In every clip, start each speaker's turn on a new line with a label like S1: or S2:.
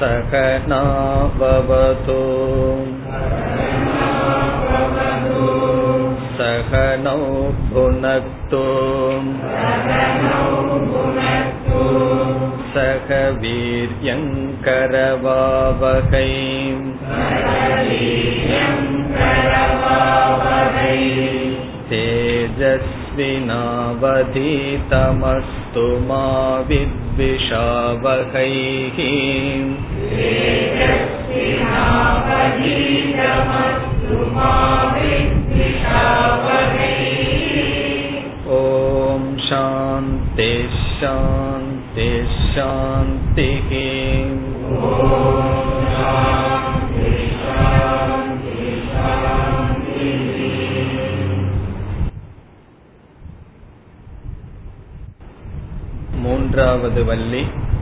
S1: सह ना भवतु सह नौ सह वीर्यङ्करवावहै। तेजस्विनावधीतमस्तु मा विद्विषावकैः शान्ति शान्ति शान्तिः மூன்றாவது வள்ளி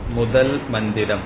S1: முதல் மந்திரம்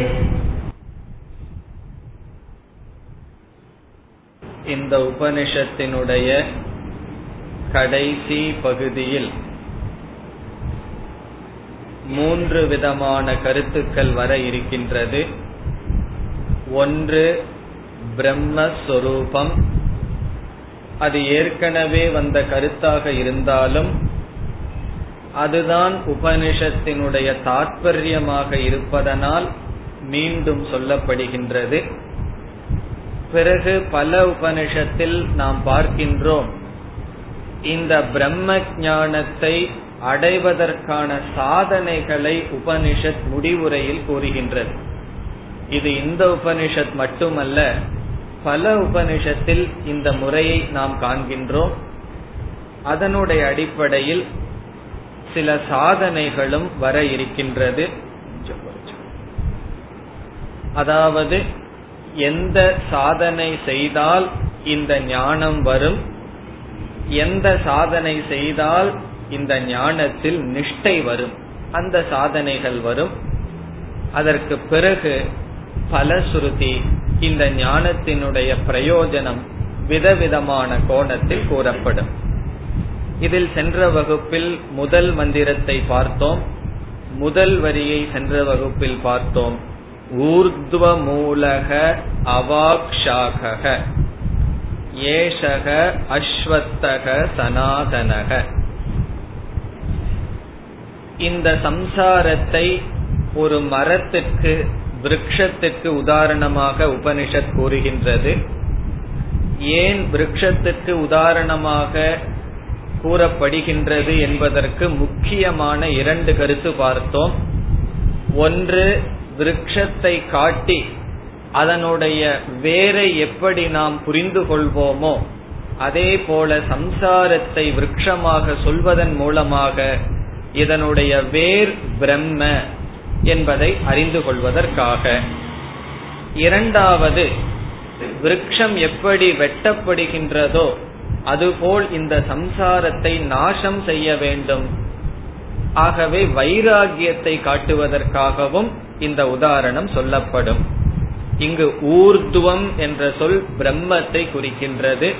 S1: இந்த உபனிஷத்தினுடைய கடைசி பகுதியில் மூன்று விதமான கருத்துக்கள் வர இருக்கின்றது. ஒன்று பிரம்மஸ்வரூபம். அது ஏற்கனவே வந்த கருத்தாக இருந்தாலும் அதுதான் உபனிஷத்தினுடைய தாற்பயமாக இருப்பதனால் மீண்டும் சொல்லப்படுகின்றது. பிறகு பல உபனிஷத்தில் நாம் பார்க்கின்றோம் இந்த பிரம்ம ஞானத்தை அடைவதற்கான சாதனைகளை உபனிஷத் முடிவுரையில் கூறுகின்றது. இது இந்த உபனிஷத் மட்டுமல்ல பல உபனிஷத்தில் இந்த முறையை நாம் காண்கின்றோம். அதனுடைய அடிப்படையில் சில சாதனைகளும் வர இருக்கின்றது. அதாவது எந்த சாதனை செய்தால் இந்த ஞானம் வரும்? எந்த சாதனை செய்தால் இந்த ஞானத்தில் நிஷ்டை வரும்? அந்த சாதனைகள் வரும். அதற்கு பிறகு பலசுருதி இந்த ஞானத்தினுடைய பிரயோஜனம் விதவிதமான கோணத்தில் கூறப்படும். இதில் சென்ற வகுப்பில் முதல் மந்திரத்தை பார்த்தோம். முதல் வரியை சென்ற வகுப்பில் பார்த்தோம். ஊர்துவமூலக அவாக்ஷாக ஏஷக அஸ்வத்தக சனாதனக. இந்த சம்சாரத்தை ஒரு மரத்திற்கு விரக்ஷத்துக்கு உதாரணமாக உபனிஷத் கூறுகின்றது. ஏன் விரக்ஷத்துக்கு உதாரணமாக கூறப்படுகின்றது என்பதற்கு முக்கியமான இரண்டு கருத்து பார்த்தோம். ஒன்று விரக்ஷத்தை காட்டி அதனுடைய வேரை எப்படி நாம் புரிந்து கொள்வோமோ அதே போல சம்சாரத்தை விரக்ஷமாக சொல்வதன் மூலமாக இதனுடைய வேர் பிரம்ம என்பதை அறிந்து கொள்வதற்காக. இரண்டாவது விரக்ஷம் எப்படி வெட்டப்படுகின்றதோ அதுபோல் இந்த சம்சாரத்தை நாசம் செய்ய வேண்டும். ஆகவே வைராகியத்தை காட்டுவதற்காகவும் இந்த உதாரணம் சொல்லப்படும். இங்கு ஊர்துவம் என்ற சொல் பிரம்மத்தை குறிக்கின்றது.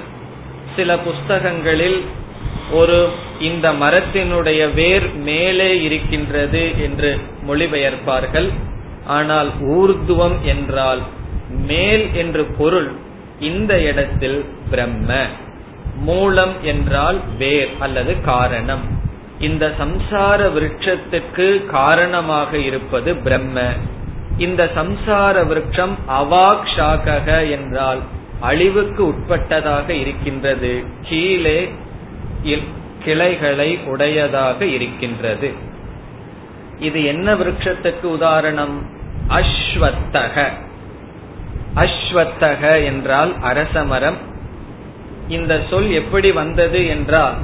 S1: சில புஸ்தகங்களில் ஒரு இந்த மரத்தினுடைய வேர் மேலே இருக்கின்றது என்று மொழிபெயர்ப்பார்கள். ஆனால் ஊர்துவம் என்றால் மேல் என்று பொருள் இந்த இடத்தில் பிரம்ம மூலம் என்றால் வேர் அல்லது காரணம். இந்த சம்சார விருட்சத்துக்கு காரணமாக இருப்பது பிரம்ம. இந்த சம்சார விருட்சம் அவாக் ஷாகக என்றால் அழிவுக்கு உட்பட்டதாக இருக்கின்றது. கீழே கிளைகளை உடையதாக இருக்கின்றது. இது என்ன விருட்சத்துக்கு உதாரணம்? அஸ்வத்தக. அஸ்வத்தக என்றால் அரசமரம் இந்த சொல் எப்படி வந்தது என்றால்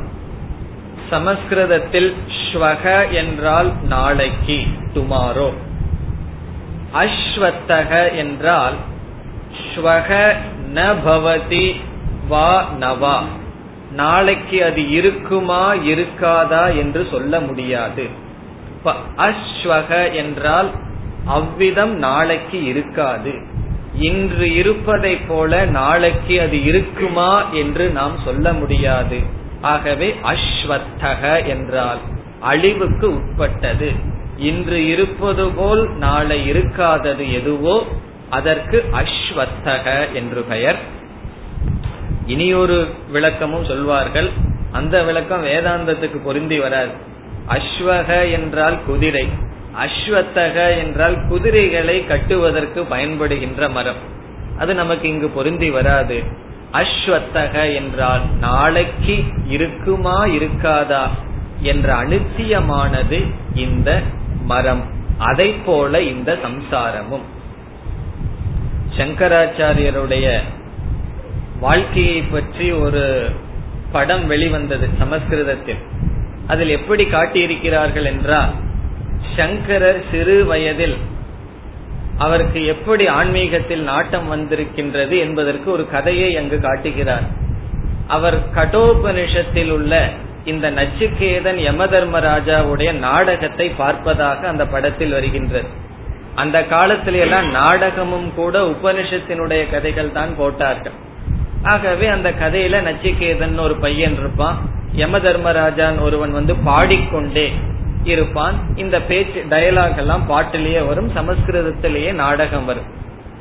S1: சமஸ்கிருதத்தில் ஸ்வக என்றால் நாளைக்கு டுமாரோ. அஸ்வத்தக என்றால் ஸ்வக ந பவதி வா நவா. நாளைக்கு அது இருக்குமா இருக்காதா என்று சொல்ல முடியாது. அஸ்வக என்றால் அவ்விதம் நாளைக்கு இருக்காது. இன்று இருப்பதை போல நாளைக்கு அது இருக்குமா என்று நாம் சொல்ல முடியாது. ஆகவே அஸ்வத்தக என்றால் அழிவுக்கு உட்பட்டது. இன்று இருப்பது போல் நாளை இருக்காதது எதுவோ அதற்கு அஸ்வத்தக என்று பெயர். இனியொரு விளக்கமும் சொல்வார்கள். அந்த விளக்கம் வேதாந்தத்துக்கு பொருந்தி வராது. அஸ்வக என்றால் குதிரை. அஸ்வத்தக என்றால் குதிரைகளை கட்டுவதற்கு பயன்படுகின்ற மரம். அது நமக்கு இங்கு பொருந்தி வராது. அஸ்வத்தக என்றால் நாளைக்கு இருக்குமா இருக்காதா என்ற அனுத்தியமானது இந்த மரம். அதை போல இந்த சம்சாரமும். சங்கராச்சாரியருடைய வாழ்க்கையை பற்றி ஒரு படம் வெளிவந்தது சமஸ்கிருதத்தில். அதில் எப்படி காட்டியிருக்கிறார்கள் என்றால் சங்கரர் சிறு வயதில் அவருக்கு எப்படி ஆன்மீகத்தில் நாட்டம் வந்திருக்கின்றது என்பதற்கு ஒரு கதையை அங்கு காட்டுகிறார். அவர் கடோபனிஷத்தில் உள்ள இந்த நச்சுக்கேதன் யமதர்மராஜாவுடைய நாடகத்தை பார்ப்பதாக அந்த படத்தில் வருகின்றது. அந்த காலத்தில எல்லாம் நாடகமும் கூட உபனிஷத்தினுடைய கதைகள் தான் போட்டார்கள். ஆகவே அந்த கதையில நச்சிகேதன் ஒரு பையன் இருப்பான். யம தர்மராஜான் ஒருவன் வந்து பாடிக்கொண்டே இருப்பான். இந்த பேச்சு டயலாக் எல்லாம் பாட்டிலேயே வரும் சமஸ்கிருதத்திலேயே நாடகம் வரும்.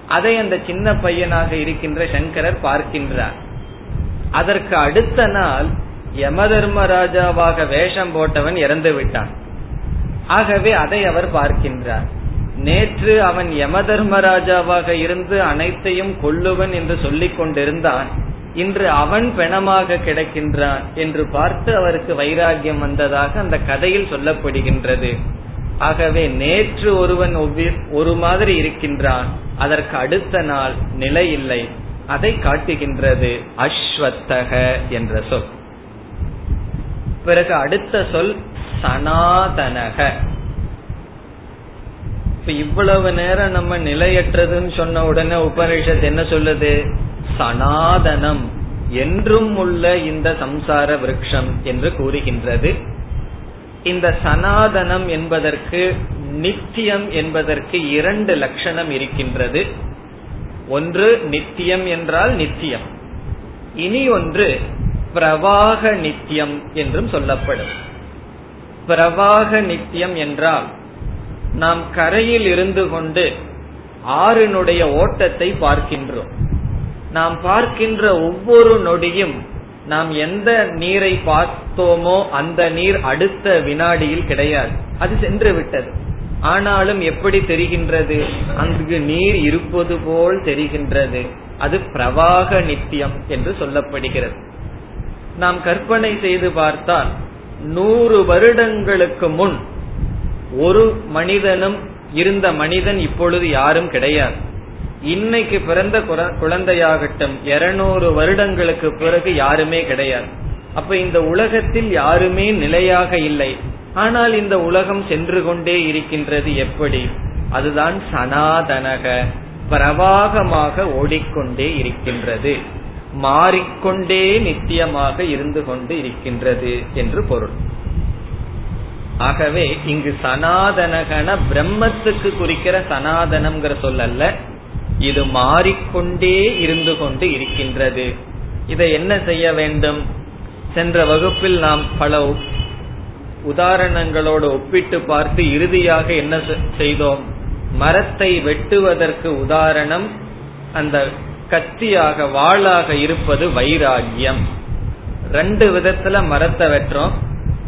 S1: அதை அந்த சின்ன பையனாக இருக்கின்ற சங்கரர் பார்க்கின்றார். அதற்கு அடுத்த நாள் யம தர்மராஜாவாக வேஷம் போட்டவன் இறந்து விட்டான். ஆகவே அதை அவர் பார்க்கின்றார். நேற்று அவன் யம தர்மராஜாவாக இருந்து அனைத்தையும் கொள்ளுவன் என்று சொல்லிக் கொண்டிருந்தான் இன்று அவன் பெணமாக கிடைக்கின்றான் என்று பார்த்து அவருக்கு வைராகியம் வந்ததாக அந்த கதையில் சொல்லப்படுகின்றது. ஆகவே நேற்று ஒருவன் ஒரு மாதிரி இருக்கின்றான். அதற்கு அடுத்த நாள் நிலை இல்லை. அதை காட்டுகின்றது அஸ்வத்தக என்ற சொல். பிறகு அடுத்த சொல் சனாதனக. இப்ப இவ்வளவு நேரம் நம்ம நிலையற்றதுன்னு சொன்ன உடனே உபனிஷத் என்ன சொல்லுது? சனாதனம் என்றும் உள்ள இந்த சம்சார விரக்ஷம் என்று கூறுகின்றது. இந்த சனாதனம் என்பதற்கு நித்தியம் என்பதற்கு இரண்டு லட்சணம் இருக்கின்றது. ஒன்று நித்தியம் என்றால் நித்தியம். இனி ஒன்று பிரவாக நித்தியம் என்றும் சொல்லப்படும். பிரவாக நித்தியம் என்றால் நாம் கரையில் இருந்து கொண்டு ஆறினுடைய ஓட்டத்தை பார்க்கின்றோம். நாம் பார்க்கின்ற ஒவ்வொரு நொடியும் நாம் எந்த நீரை பார்த்தோமோ அந்த நீர் அடுத்த வினாடியில் கிடையாது. அது சென்று விட்டது. ஆனாலும் எப்படி தெரிகின்றது? அங்கு நீர் இருப்பது போல் தெரிகின்றது. அது பிரவாக நித்தியம் என்று சொல்லப்படுகிறது. நாம் கற்பனை செய்து பார்த்தால் நூறு வருடங்களுக்கு முன் ஒரு மனிதனும் இருந்த மனிதன் இப்பொழுது யாரும் கிடையாது. இன்னைக்கு பிறந்த குழந்தையாகட்டும் இருநூறு வருடங்களுக்கு பிறகு யாருமே கிடையாது. அப்ப இந்த உலகத்தில் யாருமே நிலையாக இல்லை. ஆனால் இந்த உலகம் சென்று கொண்டே இருக்கின்றது எப்படி? அதுதான் சனாதனக. பிரவாகமாக ஓடிக்கொண்டே இருக்கின்றது. மாறிக்கொண்டே நித்தியமாக இருந்து கொண்டு இருக்கின்றது என்று பொருள். ஆகவே இங்கு சனாதனகன பிரம்மத்துக்கு குறிக்கிற சனாதனம்ங்கிற சொல்லல்ல. இது மாறிக்கொண்டே இருந்து கொண்டு இருக்கின்றது. இதை என்ன செய்ய வேண்டும்? சென்ற வகுப்பில் நாம் பல உதாரணங்களோடு ஒப்பிட்டு பார்த்து இறுதியாக என்ன செய்தோம்? மரத்தை வெட்டுவதற்கு உதாரணம் அந்த கத்தியாக வாளாக இருப்பது வைராகியம் ரெண்டு விதத்துல மரத்தை வெட்டுறோம்.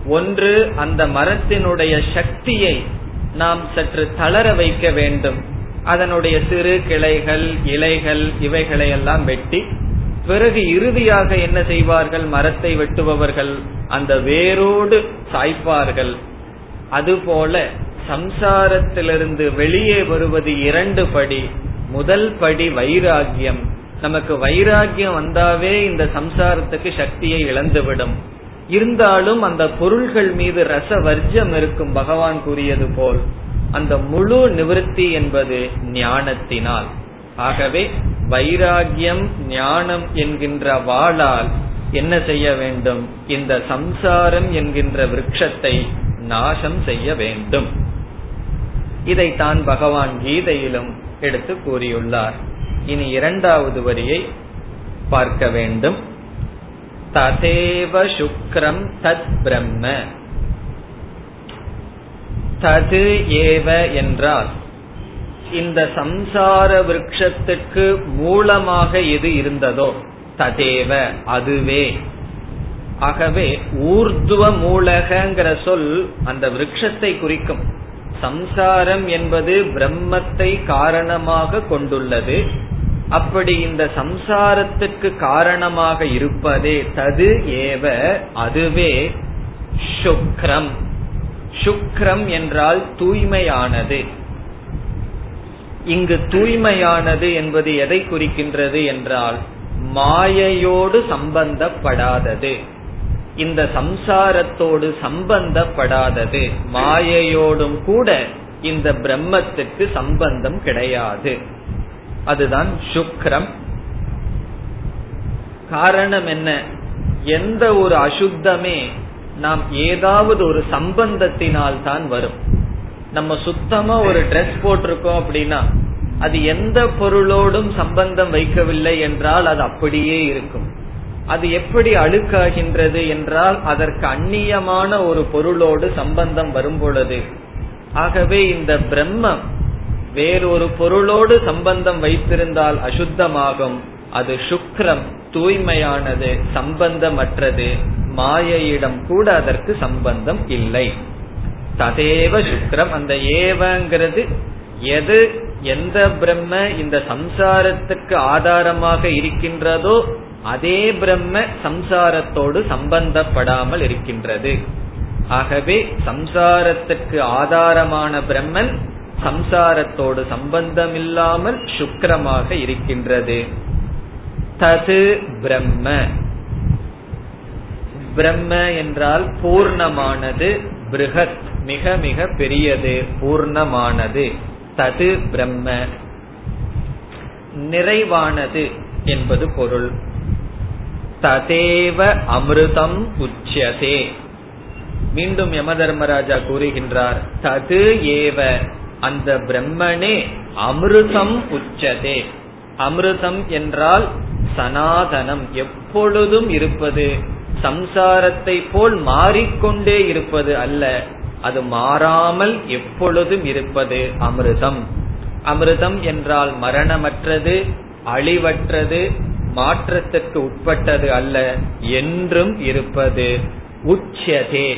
S1: ஒன்று அந்த மரத்தினுடைய சக்தியை நாம் சற்று தளர வைக்க வேண்டும். அதனுடைய சிறு கிளைகள் இலைகள் இவைகளை எல்லாம் வெட்டி பிறகு இறுதியாக என்ன செய்வார்கள்? மரத்தை வெட்டுபவர்கள் அந்த வேரோடு சாய்ப்பார்கள். அதுபோல சம்சாரத்திலிருந்து வெளியே வருவது இரண்டு படி. முதல் படி வைராகியம் நமக்கு வைராகியம் வந்தாவே இந்த சம்சாரத்துக்கு சக்தியை இழந்துவிடும். இருந்தாலும் அந்த பொருள்கள் மீது ரச வர்ஜம் இருக்கும் பகவான் கூறியது போல் அந்த முழு நிவர்த்தி என்பது ஞானத்தினால். ஆகவே வைராகியம் ஞானம் என்கின்ற வாளால் என்ன செய்ய வேண்டும்? இந்த சம்சாரம் என்கின்ற விரக்ஷத்தை நாசம் செய்ய வேண்டும். இதைத்தான் பகவான் கீதையிலும் எடுத்து கூறியுள்ளார். இனி இரண்டாவது வரியை பார்க்க வேண்டும். ததேவ சுக்ரம் தத் பிரம்ம. தது ஏவ என்றால் இந்த சம்சார விரக்ஷத்துக்கு மூலமாக எது இருந்ததோ ததேவ அதுவே. ஆகவே ஊர்துவ மூலகங்கிற சொல் அந்த விரக்ஷத்தை குறிக்கும். சம்சாரம் என்பது பிரம்மத்தை காரணமாக கொண்டுள்ளது. அப்படி இந்த சம்சாரத்துக்கு காரணமாக இருப்பதே தது ஏவ அதுவே சுக்ரம். சுக்ரம் என்றால் தூய்மையானது. இங்கு தூய்மையானது என்பது எதை குறிக்கின்றது என்றால் மாயையோடு சம்பந்தப்படாதது. இந்த சம்சாரத்தோடு சம்பந்தப்படாதது. மாயையோடும் கூட இந்த பிரம்மத்துக்கு சம்பந்தம் கிடையாது. அதுதான் சுக்ரம். காரணம் என்ன? எந்த ஒரு அசுத்தமே நாம் ஏதாவது ஒரு சம்பந்தத்தினால் தான் வரும். நம்ம சுத்தமா ஒரு ட்ரெஸ் போட்டிருக்கோம் அப்படின்னா அது எந்த பொருளோடும் சம்பந்தம் வைக்கவில்லை என்றால் அது அப்படியே இருக்கும். அது எப்படி அழுக்காகின்றது என்றால் அதற்கு அந்நியமான ஒரு பொருளோடு சம்பந்தம் வரும் பொழுது ஆகவே இந்த பிரம்மம் வேறொரு பொருளோடு சம்பந்தம் வைத்திருந்தால் அசுத்தமாகும். அது சுக்ரம் தூய்மையானது சம்பந்தமற்றது. மாயையிடம் கூட அதற்கு சம்பந்தம் இல்லை. ததேவ சுக்ரம் அந்த ஏவங்கிறது எது எந்த பிரம்ம இந்த சம்சாரத்துக்கு ஆதாரமாக இருக்கின்றதோ அதே பிரம்ம சம்சாரத்தோடு சம்பந்தப்படாமல் இருக்கின்றது. ஆகவே சம்சாரத்துக்கு ஆதாரமான பிரம்மன் சம்சாரத்தோடு சம்பந்தம் இல்லாமல் சுக்கிரமாக இருக்கின்றது. தது பிரம்ம. பிரம்ம என்றால் பூர்ணமானது பிருகத் மிக மிக பெரியது பூர்ணமானது. தது பிரம்ம. நிறைவானது என்பது பொருள். ததேவ அமிர்தம் உச்சியதே. மீண்டும் யம தர்மராஜா கூறுகின்றார் தது ஏவ அந்த பிரம்மனே அமிர்தம் உச்சதே அமிர்தம் என்றால் சனாதனம் எப்பொழுதும் இருப்பது. சம்சாரத்தை போல் மாறிக்கொண்டே இருப்பது அல்ல. அது மாறாமல் எப்பொழுதும் இருப்பது அமிர்தம். அமிர்தம் என்றால் மரணமற்றது அழிவற்றது மாற்றத்திற்கு உட்பட்டது அல்ல என்றும் இருப்பது. உச்சதே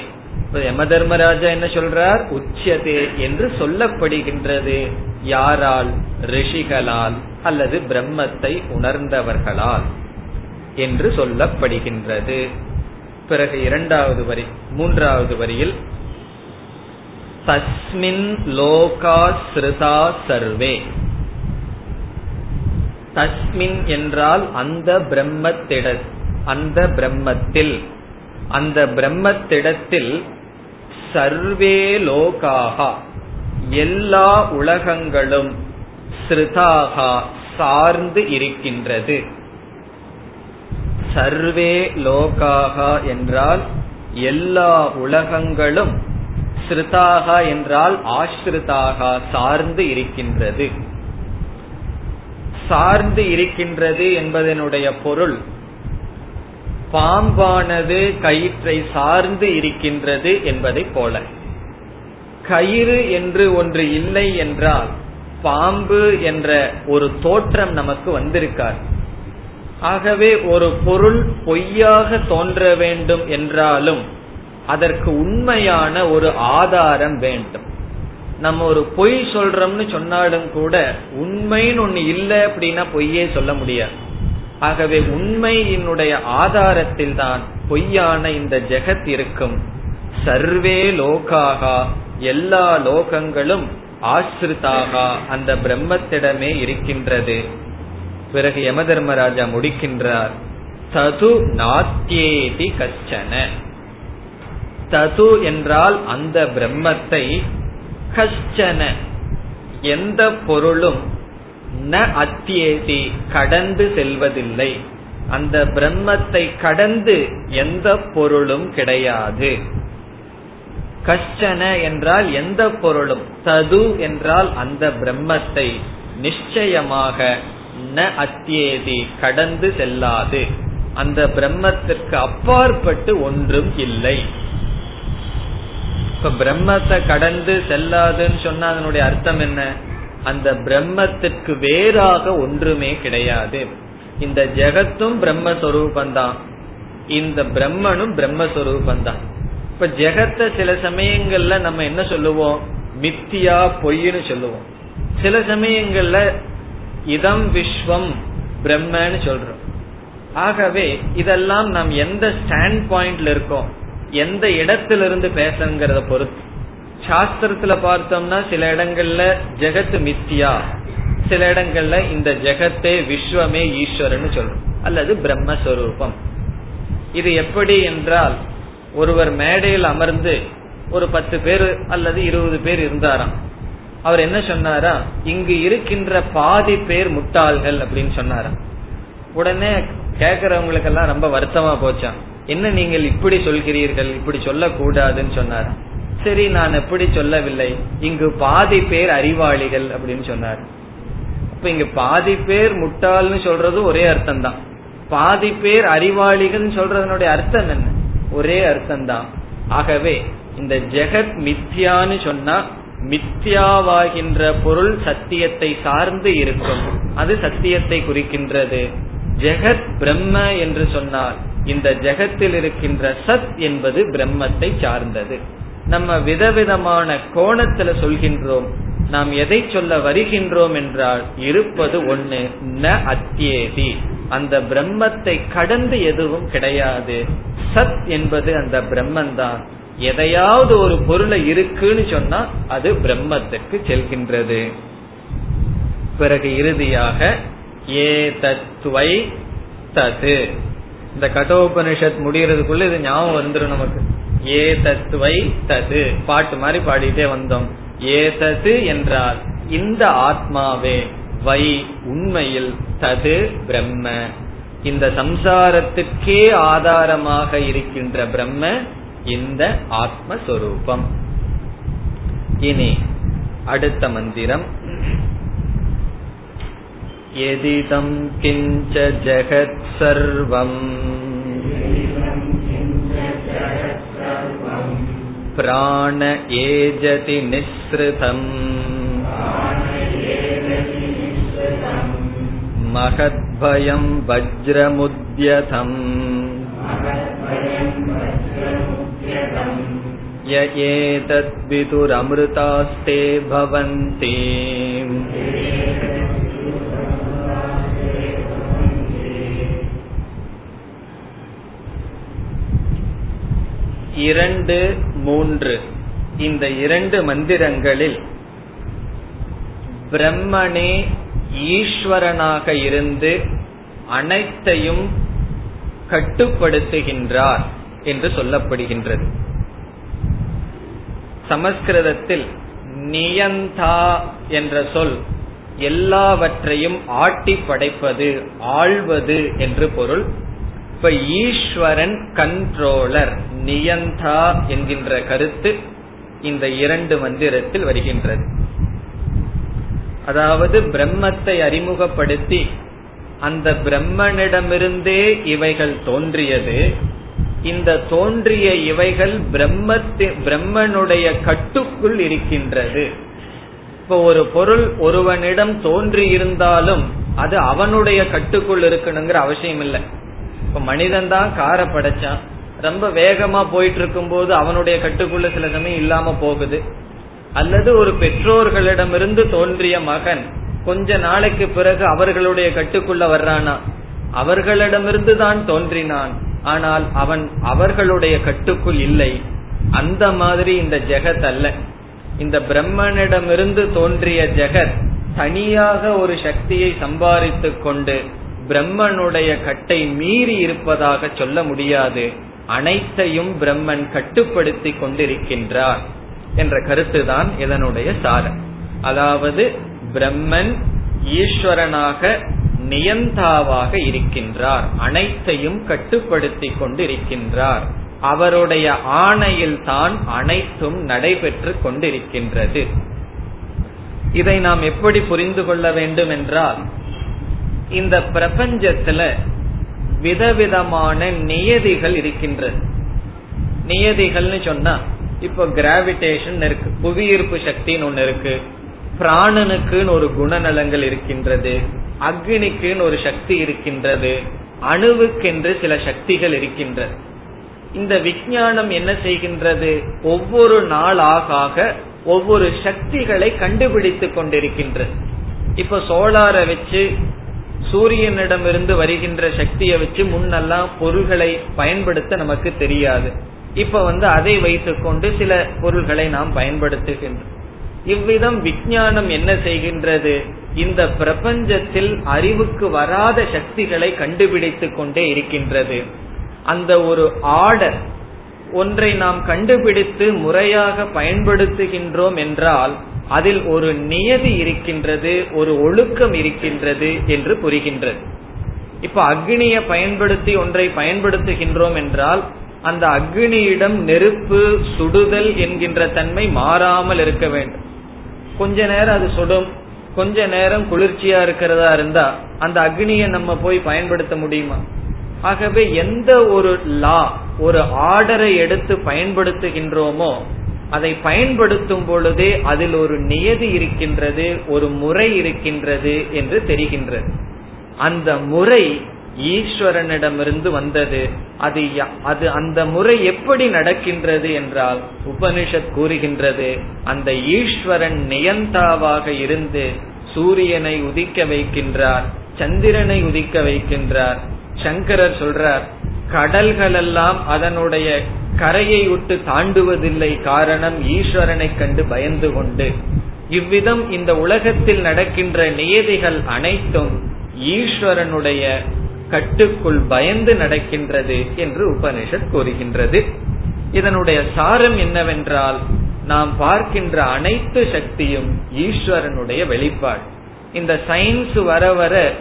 S1: யம தர்மராஜா என்ன சொல்றார்? உச்சதே என்று சொல்லப்படுகின்றது. யாரால்? ரிஷிகளால் அல்லது பிரம்மத்தை உணர்ந்தவர்களால் என்று சொல்லப்படுகின்றது. பிறகு இரண்டாவது வரி மூன்றாவது வரியில் தஸ்மின் லோகா ஸ்ருதா சர்வே. தஸ்மின் என்றால் அந்த பிரம்மத்திட அந்த பிரம்மத்தில். அந்த பிரம்மத்திடத்தில் சர்வே லோகாகா எல்லா உலகங்களும் ஸ்ருதாகா சார்ந்து இருக்கின்றது. சர்வே லோகாகா என்றால் எல்லா உலகங்களும் ஸ்ருதாகா என்றால் ஆஸ்ருதாகா சார்ந்து இருக்கின்றது. சார்ந்து இருக்கின்றது என்பதனுடைய பொருள் பாம்பானது கயிற்றை சார்ந்து இருக்கின்றது என்பதை போல. கயிறு என்று ஒன்று இல்லை என்றால் பாம்பு என்ற ஒரு தோற்றம் நமக்கு வந்திருக்கார் ஆகவே ஒரு பொருள் பொய்யாக தோன்ற வேண்டும் என்றாலும் அதற்கு உண்மையான ஒரு ஆதாரம் வேண்டும். நம்ம ஒரு பொய் சொல்றோம்னு சொன்னாலும் கூட உண்மைன்னு ஒண்ணு இல்லை அப்படின்னா பொய்யே சொல்ல முடியாது. ஆகவே உண்மையினுடைய ஆதாரத்தில் தான் பொய்யான இந்த ஜெகத் இருக்கும். சர்வே லோகாகா எல்லா லோகங்களும் ஆசிரிதாகா அந்த பிரம்மத்திடமே இருக்கின்றது. பிறகு யம தர்மராஜா முடிக்கின்றார். தது நாத்தியேதி கச்சன. தது என்றால் அந்த பிரம்மத்தை கஷ்டன எந்த பொருளும் ந அத்தியேதி கடந்து செல்வதில்லை. அந்த பிரம்மத்தை கடந்து எந்த பொருளும் கிடையாது. கஷ்டன என்றால் எந்த பொருளும் தது என்றால் அந்த பிரம்மத்தை நிச்சயமாக ந அத்தியேதி கடந்து செல்லாது. அந்த பிரம்மத்திற்கு அப்பாற்பட்டு ஒன்றும் இல்லை. இப்ப பிரம்மத்தை கடந்து செல்லாதுன்னு சொன்னா அதனுடைய அர்த்தம் என்ன? அந்த பிரம்மத்திற்கு வேறாக ஒன்றுமே கிடையாது. இந்த ஜெகத்தும் பிரம்மஸ்வரூபந்தான். இந்த பிரம்மனும் பிரம்மஸ்வரூபந்தான். இப்ப ஜெகத்தை சில சமயங்கள்ல நம்ம என்ன சொல்லுவோம்? மித்தியா பொய்ன்னு சொல்லுவோம். சில சமயங்கள்ல இதம் விஸ்வம் பிரம்மன்னு சொல்றோம். ஆகவே இதெல்லாம் நாம் எந்த ஸ்டாண்ட் பாயிண்ட்ல இருக்கோம் எந்த இடத்திலிருந்து பேசுங்கிறத பொறுத்து. சாஸ்திரத்துல பார்த்தோம்னா சில இடங்கள்ல ஜெகத் மித்தியா சில இடங்கள்ல இந்த ஜெகத்தே விஸ்வமே ஈஸ்வரன் சொல்றோம் அல்லது பிரம்மஸ்வரூபம். இது எப்படி என்றால் ஒருவர் மேடையில் அமர்ந்து ஒரு பத்து பேர் அல்லது இருபது பேர் இருந்தாராம் அவர் என்ன சொன்னாரா? இங்கு இருக்கின்ற பாதி பேர் முட்டாள்கள் அப்படின்னு சொன்னாரா. உடனே கேக்குறவங்களுக்கெல்லாம் ரொம்ப வருத்தமா போச்சான் என்ன நீங்கள் இப்படி சொல்கிறீர்கள்? இப்படி சொல்லக்கூடாதுன்னு சொன்னாரா. சரி நான் எப்படி சொல்லவில்லை. இங்கு பாதி பேர் அறிவாளிகள் அப்படின்னு சொன்னார். இப்ப இங்க பாதி பேர் முட்டாள்னு சொல்றது ஒரே அர்த்தம் தான் பாதி பேர் அறிவாளிகள் சொல்றதனுடைய அர்த்தம் என்ன? ஒரே அர்த்தம் தான் ஆகவே இந்த ஜெகத் மித்யான்னு சொன்னா மித்யாவாகின்ற பொருள் சத்தியத்தை சார்ந்து இருக்கும். அது சத்தியத்தை குறிக்கின்றது. ஜெகத் பிரம்ம என்று சொன்னால் இந்த ஜெகத்தில் இருக்கின்ற சத் என்பது பிரம்மத்தை சார்ந்தது. நம்ம விதவிதமான கோணத்துல சொல்கின்றோம். நாம் எதை சொல்ல வருகின்றோம் என்றால் இருப்பது ஒண்ணு ந அத்தியேதி. அந்த பிரம்மத்தை கடந்து எதுவும் கிடையாது. சத் என்பது அந்த பிரம்மன் தான் எதையாவது ஒரு பொருளை இருக்குன்னு சொன்னா அது பிரம்மத்துக்கு செல்கின்றது. பிறகு இறுதியாக ஏ தத்துவை தது. இந்த கட்டோபனிஷத் முடிகிறதுக்குள்ள இது ஞாபகம் வந்துடும் நமக்கு. ஏ தத்துவை தது. பாட்டு மாதிரி பாடிட்டே வந்தோம். ஏ தது என்றால் இந்த ஆத்மாவே வை உண்மையில் தது பிரம்ம. இந்த சம்சாரத்துக்கே ஆதாரமாக இருக்கின்ற பிரம்ம இந்த ஆத்மஸ்வரூபம் இனி அடுத்த மந்திரம் எதிதம் கிஞ்ச ஜெகத் சர்வம் प्राण एजति निःसृतम् महद्भयं वज्रमुद्यतम् य एतद्विदुरमृतास्ते भवन्ति இரண்டு மூன்று இந்த இரண்டு மந்திரங்களில் பிரம்மனே ஈஸ்வரனாக இருந்து அனைத்தையும் கட்டுப்படுத்துகின்றார் என்று சொல்லப்படுகின்றது. சமஸ்கிருதத்தில் நியந்தா என்ற சொல் எல்லாவற்றையும் ஆட்டி படைப்பது ஆழ்வது என்று பொருள். இப்ப ஈஸ்வரன் கண்ட்ரோலர் நியந்தா என்கின்ற கருத்து இந்த இரண்டு மந்திரத்தில் வருகின்றது. அதாவது பிரம்மத்தை அறிமுகப்படுத்தி அந்த பிரம்மனிடமிருந்தே இவைகள் தோன்றியது. இந்த தோன்றிய இவைகள் பிரம்மத்தி பிரம்மனுடைய கட்டுக்குள் இருக்கின்றது. இப்போ ஒரு பொருள் ஒருவனிடம் தோன்றி இருந்தாலும் அது அவனுடைய கட்டுக்குள் இருக்கணுங்கிற அவசியம் இல்லை இப்ப மனிதன் தான் காரை படைச்சான். ரொம்ப வேகமா போயிட்டு இருக்கும் போது அவனுடைய கட்டுக்குள்ள சில சமயம் இல்லாம போகுது. அல்லது ஒரு பெற்றோர்களிடமிருந்து தோன்றிய மகன் கொஞ்ச நாளைக்கு பிறகு அவர்களுடைய கட்டுக்குள்ள வர்றானா? அவர்களிடமிருந்து தான் தோன்றினான். ஆனால் அவன் அவர்களுடைய கட்டுக்குள் இல்லை. அந்த மாதிரி இந்த ஜெகத் அல்ல. இந்த பிரம்மனிடமிருந்து தோன்றிய ஜெகத் தனியாக ஒரு சக்தியை சம்பாதித்துக் கொண்டு பிரம்மனுடைய கட்டை மீறி இருப்பதாக சொல்ல முடியாது. அனைத்தையும் பிரம்மன் கட்டுப்படுத்தி கொண்டிருக்கின்றார் என்ற கருத்துதான் இதனுடைய சாரம். அதாவது பிரம்மன் ஈஸ்வரனாக நியந்தாவாக இருக்கின்றார். அனைத்தையும் கட்டுப்படுத்தி கொண்டிருக்கின்றார். அவருடைய ஆணையில் தான் அனைத்தும் நடைபெற்று கொண்டிருக்கின்றது. இதை நாம் எப்படி புரிந்து கொள்ள வேண்டும் என்றால் இந்த பிரபஞ்சத்துல விதவிதமான நியதிகள் இருக்கின்றது. நியதிகள்னு சொன்னா இப்போ கிராவிடேஷன் இருக்கு புவியீர்ப்பு சக்தின்னு ஒண்ணு இருக்கு பிராணனுக்குன்னு ஒரு குணநலங்கள் இருக்கின்றது. அக்னிக்குன்னு ஒரு சக்தி இருக்கின்றது அணுவுக்கென்று சில சக்திகள் இருக்கின்றது. இந்த விஞ்ஞானம் என்ன செய்கின்றது? ஒவ்வொரு நாள் ஆக ஒவ்வொரு சக்திகளை கண்டுபிடித்து கொண்டிருக்கின்றது. இப்ப சோலார வச்சு சூரியனிடமிருந்து வருகின்ற சக்தியை வச்சு முன்னெல்லாம் பொருள்களை பயன்படுத்த நமக்கு தெரியாது. இப்ப வந்து அதை வைத்துக்கொண்டு சில பொருள்களை நாம் பயன்படுத்துகின்றோம். இவ்விதம் விஞ்ஞானம் என்ன செய்கின்றது? இந்த பிரபஞ்சத்தில் அறிவுக்கு வராத சக்திகளை கண்டுபிடித்துக் கொண்டே இருக்கின்றது. அந்த ஒரு ஆர்டர் ஒன்றை நாம் கண்டுபிடித்து முறையாக பயன்படுத்துகின்றோம் என்றால் அதில் ஒரு நியதி இருக்கின்றது ஒரு ஒழுக்கம் இருக்கின்றது என்று புரிகின்றது. இப்ப அக்னியை பயன்படுத்தி ஒன்றை பயன்படுத்துகின்றோம் என்றால் அந்த அக்னியிடம் நெருப்பு சுடுதல் என்கின்ற தன்மை மாறாமல் இருக்க வேண்டும். கொஞ்ச நேரம் அது சுடும் கொஞ்ச நேரம் குளிர்ச்சியா இருக்கிறதா இருந்தா அந்த அக்னியை நம்ம போய் பயன்படுத்த முடியுமா? ஆகவே எந்த ஒரு லா ஒரு ஆர்டரை எடுத்து பயன்படுத்துகின்றோமோ அதை பயன்படுத்தும் பொழுதே அதில் ஒரு நியதி இருக்கின்றது ஒரு முறை இருக்கின்றது என்று தெரிகின்றது. அந்த முறை ஈஸ்வரனிடமிருந்து வந்தது. அது அது அந்த முறை எப்படி நடக்கின்றது என்றால் உபனிஷத் கூறுகின்றது. அந்த ஈஸ்வரன் நியந்தாவாக இருந்து சூரியனை உதிக்க வைக்கின்றார் சந்திரனை உதிக்க வைக்கின்றார். சங்கரர் சொல்றார் கடல்கள் எல்லாம் அதனுடைய கரையை விட்டு தாண்டுவதில்லை காரணம் ஈஸ்வரனை கண்டு பயந்து கொண்டு. இவ்விதம் இந்த உலகத்தில் நடக்கின்ற நியதிகள் அனைத்தும் ஈஸ்வரனுடைய கட்டுக்குள் பயந்து நடக்கின்றது என்று உபனிஷத் கூறுகின்றது. இதனுடைய சாரம் என்னவென்றால் நாம் பார்க்கின்ற அனைத்து சக்தியும் ஈஸ்வரனுடைய வெளிப்பாடு. இந்த சயின்ஸ் வர வர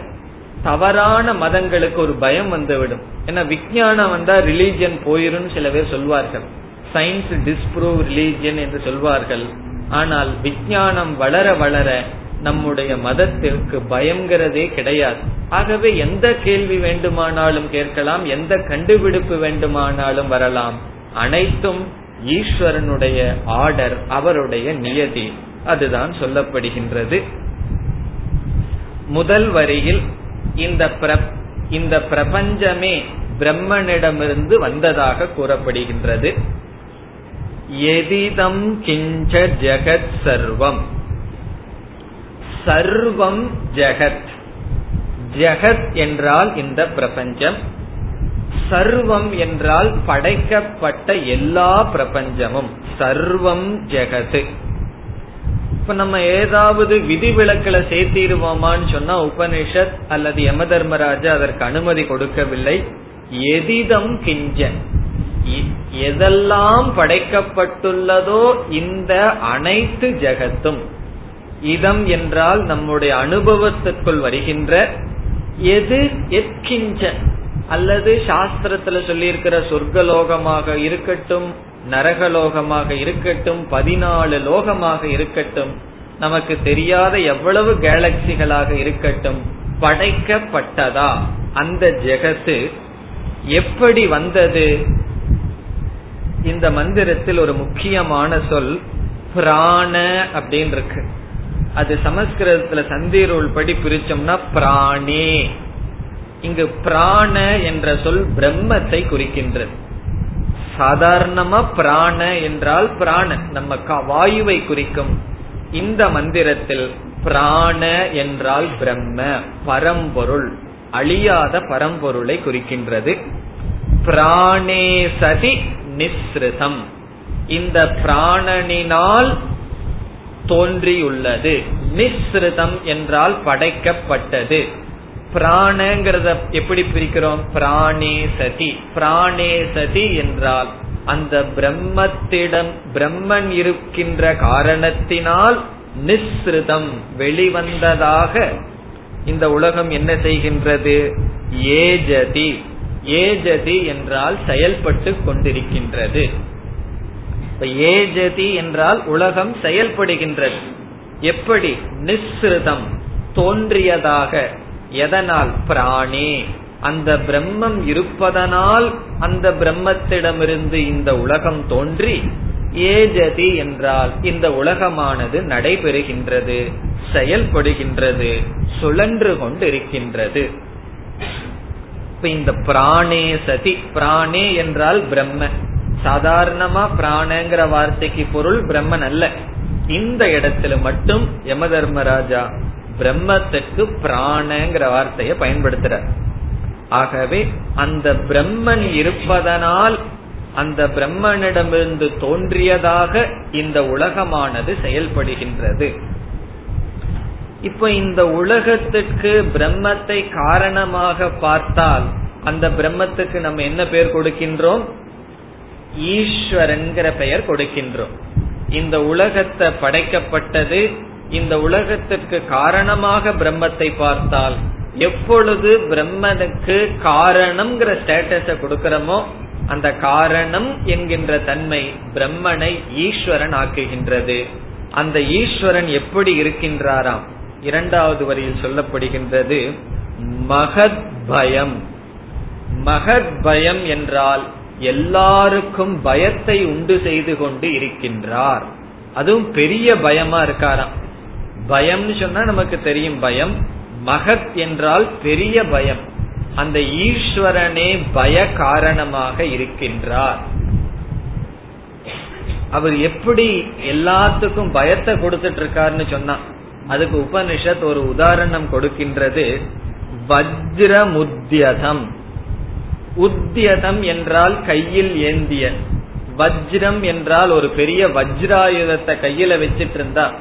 S1: தவறான மதங்களுக்கு ஒரு பயம் வந்துவிடும். ஏன்னா விஞ்ஞானம் வந்தா ரிலீஜியன் போயிரும் சில பேர் சொல்வார்கள். சயின்ஸ் டிஸ்ப்ரூவ் ரிலீஜியன் என்று சொல்வார்கள். ஆனால் விஞ்ஞானம் வளர வளர நம்முடைய மதத்திற்கு பயங்கிறதே கிடையாது. ஆகவே எந்த கேள்வி வேண்டுமானாலும் கேட்கலாம் எந்த கண்டுபிடிப்பு வேண்டுமானாலும் வரலாம். அனைத்தும் ஈஸ்வரனுடைய ஆர்டர் அவருடைய நியதி. அதுதான் சொல்லப்படுகின்றது. முதல் வரியில் இந்த இந்த பிரபஞ்சமே பிரம்மனிடமிருந்து வந்ததாக கூறப்படுகின்றது. எதிதம் கிஞ்ச ஜெகத் சர்வம். சர்வம் ஜெகத். ஜெகத் என்றால் இந்த பிரபஞ்சம். சர்வம் என்றால் படைக்கப்பட்ட எல்லா பிரபஞ்சமும். சர்வம் ஜெகத். இப்ப நம்ம ஏதாவது விதிவிலக்களை சேர்த்திடுவோமான்னு சொன்னா உபனிஷத் அல்லது யம தர்மராஜா அதற்கு அனுமதி கொடுக்கவில்லை. எதிதம் கிஞ்சன். எதெல்லாம் படைக்கப்பட்டுள்ளதோ இந்த அனைத்து ஜெகத்தும். இதம் என்றால் நம்முடைய அனுபவத்திற்குள் வருகின்ற எது எத்கிஞ்ச அல்லது சாஸ்திரத்துல சொல்லியிருக்கிற சொர்க்கலோகமாக இருக்கட்டும் நரகலோகமாக இருக்கட்டும் பதினாலு லோகமாக இருக்கட்டும் நமக்கு தெரியாத எவ்வளவு கேலக்சிகளாக இருக்கட்டும் படைக்கப்பட்டதா? அந்த ஜெகத்து எப்படி வந்தது? இந்த மந்திரத்தில் ஒரு முக்கியமான சொல் பிராண அப்படின்னு இருக்கு அது சமஸ்கிருதத்துல சந்தீரோல் படி பிரிச்சோம்னா பிராணே. இங்கு பிராண என்ற சொல் பிரம்மத்தை குறிக்கின்றது. சாதாரணமா பிராண என்றால் பிராணன் நம்ம வாயுவை குறிக்கும். இந்த மந்திரத்தில் பிராண என்றால் பிரம்ம பரம்பொருள் அழியாத பரம்பொருளை குறிக்கின்றது. பிராணே சதி நிஸ்ருதம். இந்த பிராணனினால் தோன்றியுள்ளது. நிஸ்ருதம் என்றால் படைக்கப்பட்டது. பிராணங்கிறத எப்படி பிரிக்கிறோம்? பிராணே சதி. பிராணே சதி என்றால் அந்த பிரம்மத்திடம் பிரம்மன் இருக்கின்ற காரணத்தினால் நிஸ்ருதம் வெளிவந்ததாக இந்த உலகம் என்ன செய்கின்றது? ஏஜதி. ஏஜதி என்றால் செயல்பட்டு கொண்டிருக்கின்றது. ஏஜதி என்றால் உலகம் செயல்படுகின்றது. எப்படி? நிஸ்ருதம் தோன்றியதாக. எதனால்? பிராணே. அந்த பிரம்மம் இருப்பதனால் அந்த பிரம்மத்திடமிருந்து இந்த உலகம் தோன்றி ஏஜதி என்றால் இந்த உலகமானது நடைபெறுகின்றது செயல்படுகின்றது சுழன்று கொண்டிருக்கின்றது. இப்ப இந்த பிராணே சதி பிராணே என்றால் பிரம்ம. சாதாரணமா பிராணங்கிற வார்த்தைக்கு பொருள் பிரம்மன் அல்ல. இந்த இடத்துல மட்டும் யம தர்மராஜா பிரம்மத்துக்கு பிராணங்கிற வார்த்தையை பயன்படுத்துற ஆகவே அந்த பிரம்மன் இருப்பதனால் அந்த பிரம்மனிடமிருந்து தோன்றியதாக இந்த உலகமானது செயல்படுகின்றது. இப்ப இந்த உலகத்துக்கு பிரம்மத்தை காரணமாக பார்த்தால் அந்த பிரம்மத்துக்கு நம்ம என்ன பெயர் கொடுக்கின்றோம்? ஈஸ்வரன்கிற பெயர் கொடுக்கின்றோம். இந்த உலகத்தை படைக்கப்பட்டது இந்த உலகத்திற்கு காரணமாக பிரம்மத்தை பார்த்தால் எப்பொழுது பிரம்மனுக்கு காரணம்ங்கிற ஸ்டேட்டஸ கொடுக்கிறோமோ அந்த காரணம் என்கின்ற தன்மை பிரம்மனை ஈஸ்வரன் ஆக்குகின்றது. அந்த ஈஸ்வரன் எப்படி இருக்கின்றாராம்? இரண்டாவது வரியில் சொல்லப்படுகின்றது மகத் பயம். மகத் பயம் என்றால் எல்லாருக்கும் பயத்தை உண்டு செய்து கொண்டு இருக்கின்றார். அதுவும் பெரிய பயமா இருக்காராம். பயம்னு சொன்னா நமக்கு தெரியும் பயம். மகத் என்றால் பெரிய பயம். அந்த ஈஸ்வரனே பய காரணமாக இருக்கின்றார். அவர் எப்படி எல்லாத்துக்கும் பயத்தை கொடுத்துட்டு இருக்காருன்னு சொன்னா அதுக்கு உபனிஷத் ஒரு உதாரணம் கொடுக்கின்றது. வஜ்ரமுத்தியதம் உத்தியதம் என்றால் கையில் ஏந்திய. வஜ்ரம் என்றால் ஒரு பெரிய வஜ்ராயுதத்தை கையில வச்சிட்டு இருந்தா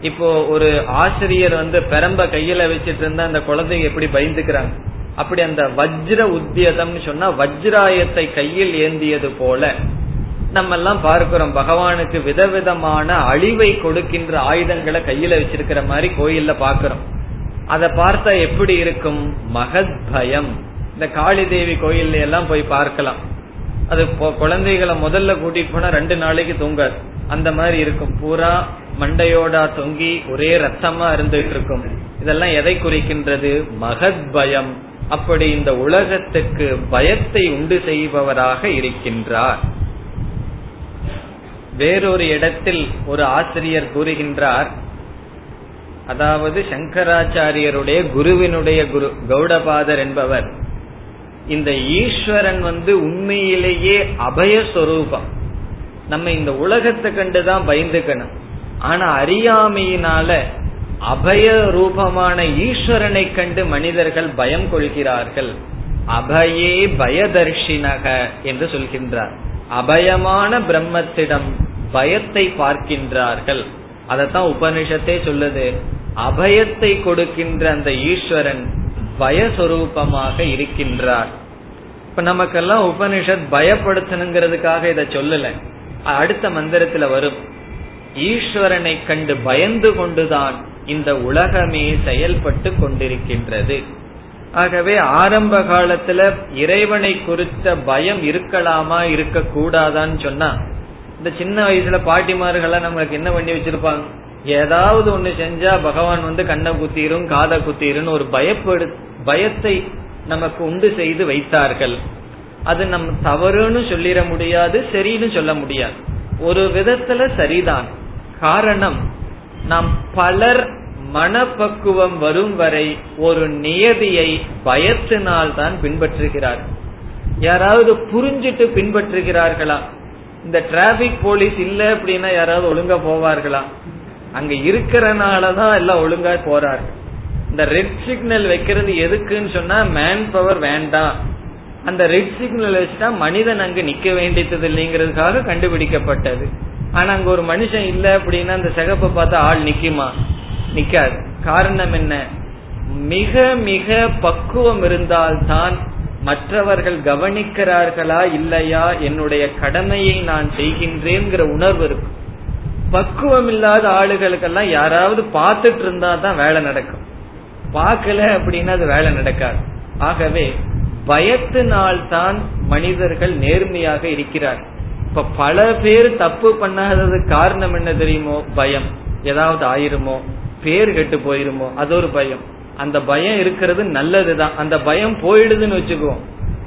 S1: இப்போ ஒரு ஆசிரியர் வந்து பெரம்ப கையில வச்சிட்டு இருந்தா அந்த குழந்தைங்க எப்படி பயந்துக்கிறாங்க? அப்படி அந்த வஜ்ர உத்தியதம்னு சொன்னா வஜ்ராயத்தை கையில் ஏந்தியது போல நம்ம எல்லாம் பார்க்கிறோம். பகவானுக்கு விதவிதமான அழிவை கொடுக்கின்ற ஆயுதங்களை கையில வச்சிருக்கிற மாதிரி கோயில்ல பாக்கிறோம் அதை பார்த்தா எப்படி இருக்கும்? மகத் பயம் இந்த காளி தேவி கோயில்ல எல்லாம் போய் பார்க்கலாம். அது குழந்தைகளை முதல்ல கூட்டிட்டு போனா ரெண்டு நாளைக்கு தூங்காது. அந்த மாதிரி இருக்கும். பூரா மண்டையோடா தொங்கி ஒரே ரத்தமா இருந்துட்டு இருக்கும். இதெல்லாம் எதை குறிக்கின்றது? மகத் பயம். அப்படி இந்த உலகத்துக்கு பயத்தை உண்டு செய்பவராக இருக்கின்றார். வேறொரு இடத்தில் ஒரு ஆசிரியர் கூறுகின்றார். அதாவது சங்கராச்சாரியருடைய குருவினுடைய குரு கௌடபாதர் என்பவர். இந்த ஈஸ்வரன் வந்து உண்மையிலேயே அபயஸ்வரூபம். நம்ம இந்த உலகத்தை கண்டுதான் பயந்துக்கணும். ஆனா அறியாமையினால அபய ரூபமான ஈஸ்வரனை கண்டு மனிதர்கள் பயம் கொள்கிறார்கள். அபயே பயதர்ஷினக என்று சொல்கின்றார். அபயமான பிரம்மத்திடம் பயத்தை பார்க்கின்றார்கள். அதத்தான் உபனிஷத்தே சொல்லுது. அபயத்தை கொடுக்கின்ற அந்த ஈஸ்வரன் பயஸ்வரூபமாக இருக்கின்றார். இப்ப நமக்கெல்லாம் உபனிஷத் பயப்படுத்தணுங்கிறதுக்காக இதை சொல்லல. அடுத்த மந்திரத்துல வரும். ஈஸ்வரனை கண்டு பயந்து கொண்டுதான் இந்த உலகமே செயல்பட்டு கொண்டிருக்கின்றது. ஆகவே ஆரம்ப காலத்துல இறைவனை குறித்த பயம் இருக்கலாமா இருக்க கூடாதான்னு சொன்னா இந்த சின்ன வயசுல பாட்டிமார்கள்லாம் நம்மளுக்கு என்ன பண்ணி வச்சிருப்பாங்க? ஏதாவது ஒண்ணு செஞ்சா பகவான் வந்து கண்ணை குத்திரும் காதை குத்திரும் ஒரு பயப்படு பயத்தை நமக்கு உண்டு செய்து வைத்தார்கள். அது நம் தவறுன்னு சொல்லிட முடியாது சரின்னு சொல்ல முடியாது. ஒரு விதத்துல சரிதான். காரணம் நாம் பலர் மனப்பக்குவம் வரும் வரை ஒரு நியதியை பயத்தினால் தான் பின்பற்றுகிறார். யாராவது புரிஞ்சிட்டு பின்பற்றுகிறார்களா? இந்த டிராபிக் போலீஸ் இல்ல அப்படின்னா யாராவது ஒழுங்கா போவார்களா? அங்க இருக்கிறனாலதான் எல்லாம் ஒழுங்கா போறார்கள். இந்த ரெட் சிக்னல் வைக்கிறது எதுக்குன்னு சொன்னா மேன் பவர் வேண்டாம் அந்த ரெட் சிக்னல் வச்சுட்டா மனிதன் அங்கு நிக்க வேண்டியது இல்லைங்கிறதுக்காக கண்டுபிடிக்கப்பட்டது. ஆனா அங்க ஒரு மனுஷன் இல்ல அப்படின்னா அந்த சிகப்பை பார்த்தா ஆள் நிக்குமா? நிக்காது. காரணம் என்ன? மிக மிக பக்குவம் இருந்தால்தான் மற்றவர்கள் கவனிக்கிறார்களா இல்லையா என்னுடைய கடமையை நான் செய்கின்றேங்கிற உணர்வு இருக்கும். பக்குவம் இல்லாத ஆளுகளுக்கெல்லாம் யாராவது பார்த்துட்டு இருந்தா தான் வேலை நடக்கும். பார்க்கல அப்படின்னா அது வேலை நடக்காது. ஆகவே பயத்தினால் தான் மனிதர்கள் நேர்மையாக இருக்கிறார் இப்ப பல பேர் தப்பு பண்ணாதது காரணம் என்ன தெரியுமோ? பயம். ஏதாவது ஆயிருமோ? பேர் கெட்டு போயிருமோ? அது ஒரு பயம். அந்த பயம் இருக்கிறது நல்லதுதான். அந்த பயம் போயிடுதுன்னு வச்சுக்குவோம்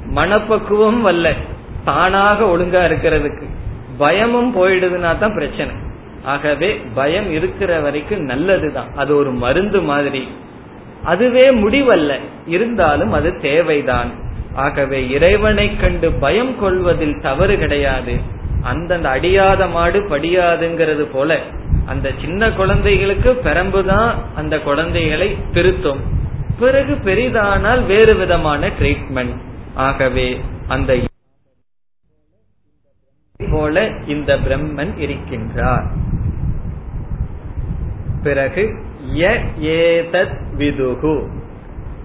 S1: மனப்பக்குவம் வல்ல தானாக ஒழுங்கா இருக்கிறதுக்கு. பயமும் போயிடுதுன்னா தான் பிரச்சனை. ஆகவே பயம் இருக்கிற வரைக்கும் நல்லதுதான். அது ஒரு மருந்து மாதிரி. அதுவே முடிவல்ல. இருந்தாலும் அது தேவைதான். ஆகவே இறைவனை கண்டு பயம் கொள்வதில் தவறு கிடையாது. அந்தந்த அடியாத மாடு படியாதுங்கிறது போல அந்த சின்ன குழந்தைகளுக்கு பெரம்புதான் அந்த குழந்தைகளை திருத்தும். பிறகு பெரிதானால் வேறு விதமான ட்ரீட்மெண்ட் ஆகவே அந்த போல இந்த பிரம்மன் இருக்கின்றார். பிறகு ய ஏதத் விதுகு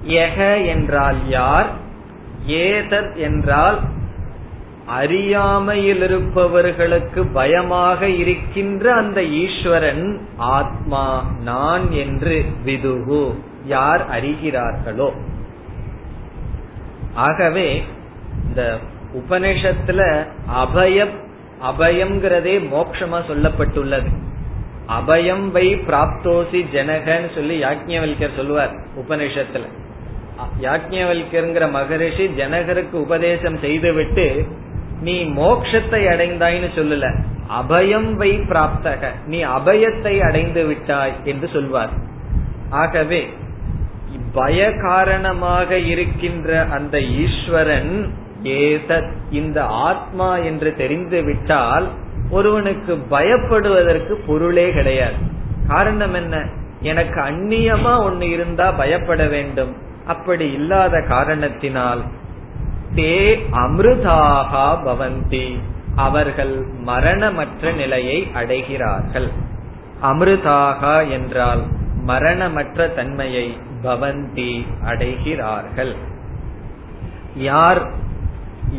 S1: யக என்றால் யார்? ஏதத் என்றால் அறியாமையில் இருப்பவர்களுக்கு பயமாக இருக்கின்ற அந்த ஈஸ்வரன் ஆத்மா நான் என்று விதுகு யார் அறிகிறார்களோ. ஆகவே இந்த உபனிஷத்துல அபயம் அபயம்ங்கிறதே மோட்சமா சொல்லப்பட்டுள்ளது. அபயம் வை பிராப்தோசி ஜனகன்னு சொல்லி யாக்ஞவல்யர் சொல்லுவார் உபனிஷத்துல யாக்ஞவல்யருங்கிற மகரிஷி ஜனகருக்கு உபதேசம் செய்துவிட்டு நீ மோக்ஷத்தை அடைந்தாய்னு சொல்லல. அபயம் வை பிராப்தக நீ அபயத்தை அடைந்து விட்டாய் என்று சொல்வார். ஆகவே பய காரணமாக இருக்கின்ற அந்த ஈஸ்வரன் ஏதத் இந்த ஆத்மா என்று தெரிந்து விட்டால் ஒருவனுக்கு பயப்படுவதற்கு பொருளே கிடையாது. காரணம் என்ன? எனக்கு அந்நியமா ஒன்னு இருந்தா பயப்பட வேண்டும். அப்படி இல்லாத காரணத்தினால் தே அமிர்தாகா பவந்தி. அவர்கள் மரணமற்ற நிலையை அடைகிறார்கள். அமிர்தாகா என்றால் மரணமற்ற தன்மையை பவந்தி அடைகிறார்கள். யார்?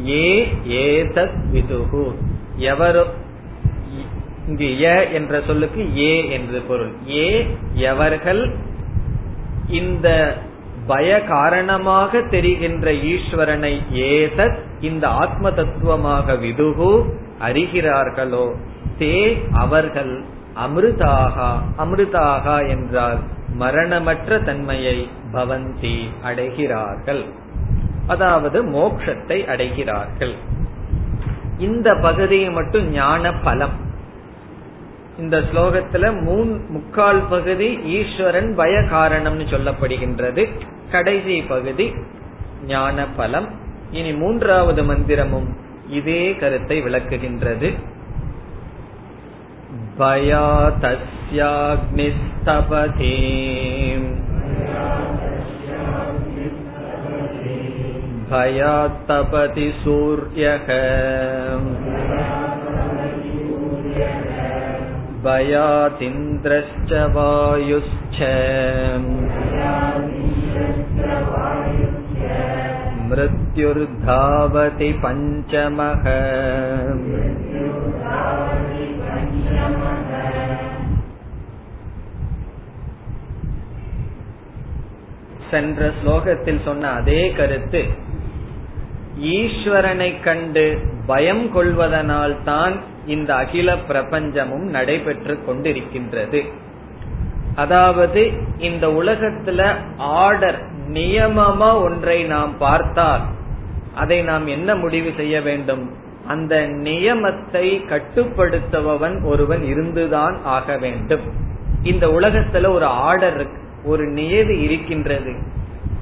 S1: ஏ ஏதத் விதுகு எவரோ இங்கு ய என்ற சொல்லுக்கு ஏ என்று பொருள். ஏ எவர்கள் இந்த பய காரணமாக தெரிகின்ற ஈஸ்வரனை ஏதத் இந்த ஆத்ம தத்துவமாக விதுகு அறிகிறார்களோ தே அவர்கள் அமிர்தாகா அமிர்தாகா என்றால் மரணமற்ற தன்மையை பவந்தி அடைகிறார்கள். அதாவது மோக்ஷத்தை அடைகிறார்கள். இந்த பகுதியை மட்டும் ஞான பலம். இந்த ஸ்லோகத்துல மூன் முக்கால் பகுதி ஈஸ்வரன் பய காரணம்னு சொல்லப்படுகின்றது கடைசி பகுதி ஞான பலம் இனி மூன்றாவது மந்திரமும் இதே கருத்தை விளக்குகின்றது பயாதஸ்யாக்னிஸ்தபதே भयात्तपति सूर्यः भयातिन्द्रश्च वायुश्च मृत्युर्धावति पञ्चमः சென்ற ஸ்லோகத்தில் சொன்ன அதே கருத்து ஈஸ்வரனை கண்டு பயம் கொள்வதனால் தான் இந்த அகில பிரபஞ்சமும் நடைபெற்று கொண்டிருக்கின்றது. அதாவது இந்த உலகத்துல ஆர்டர் நியமமா ஒன்றை நாம் பார்த்தால் அதை நாம் என்ன முடிவு செய்ய வேண்டும்? அந்த நியமத்தை கட்டுப்படுத்துபவன் ஒருவன் இருந்துதான் ஆக வேண்டும். இந்த உலகத்துல ஒரு ஆர்டர் ஒரு நியதி இருக்கின்றது.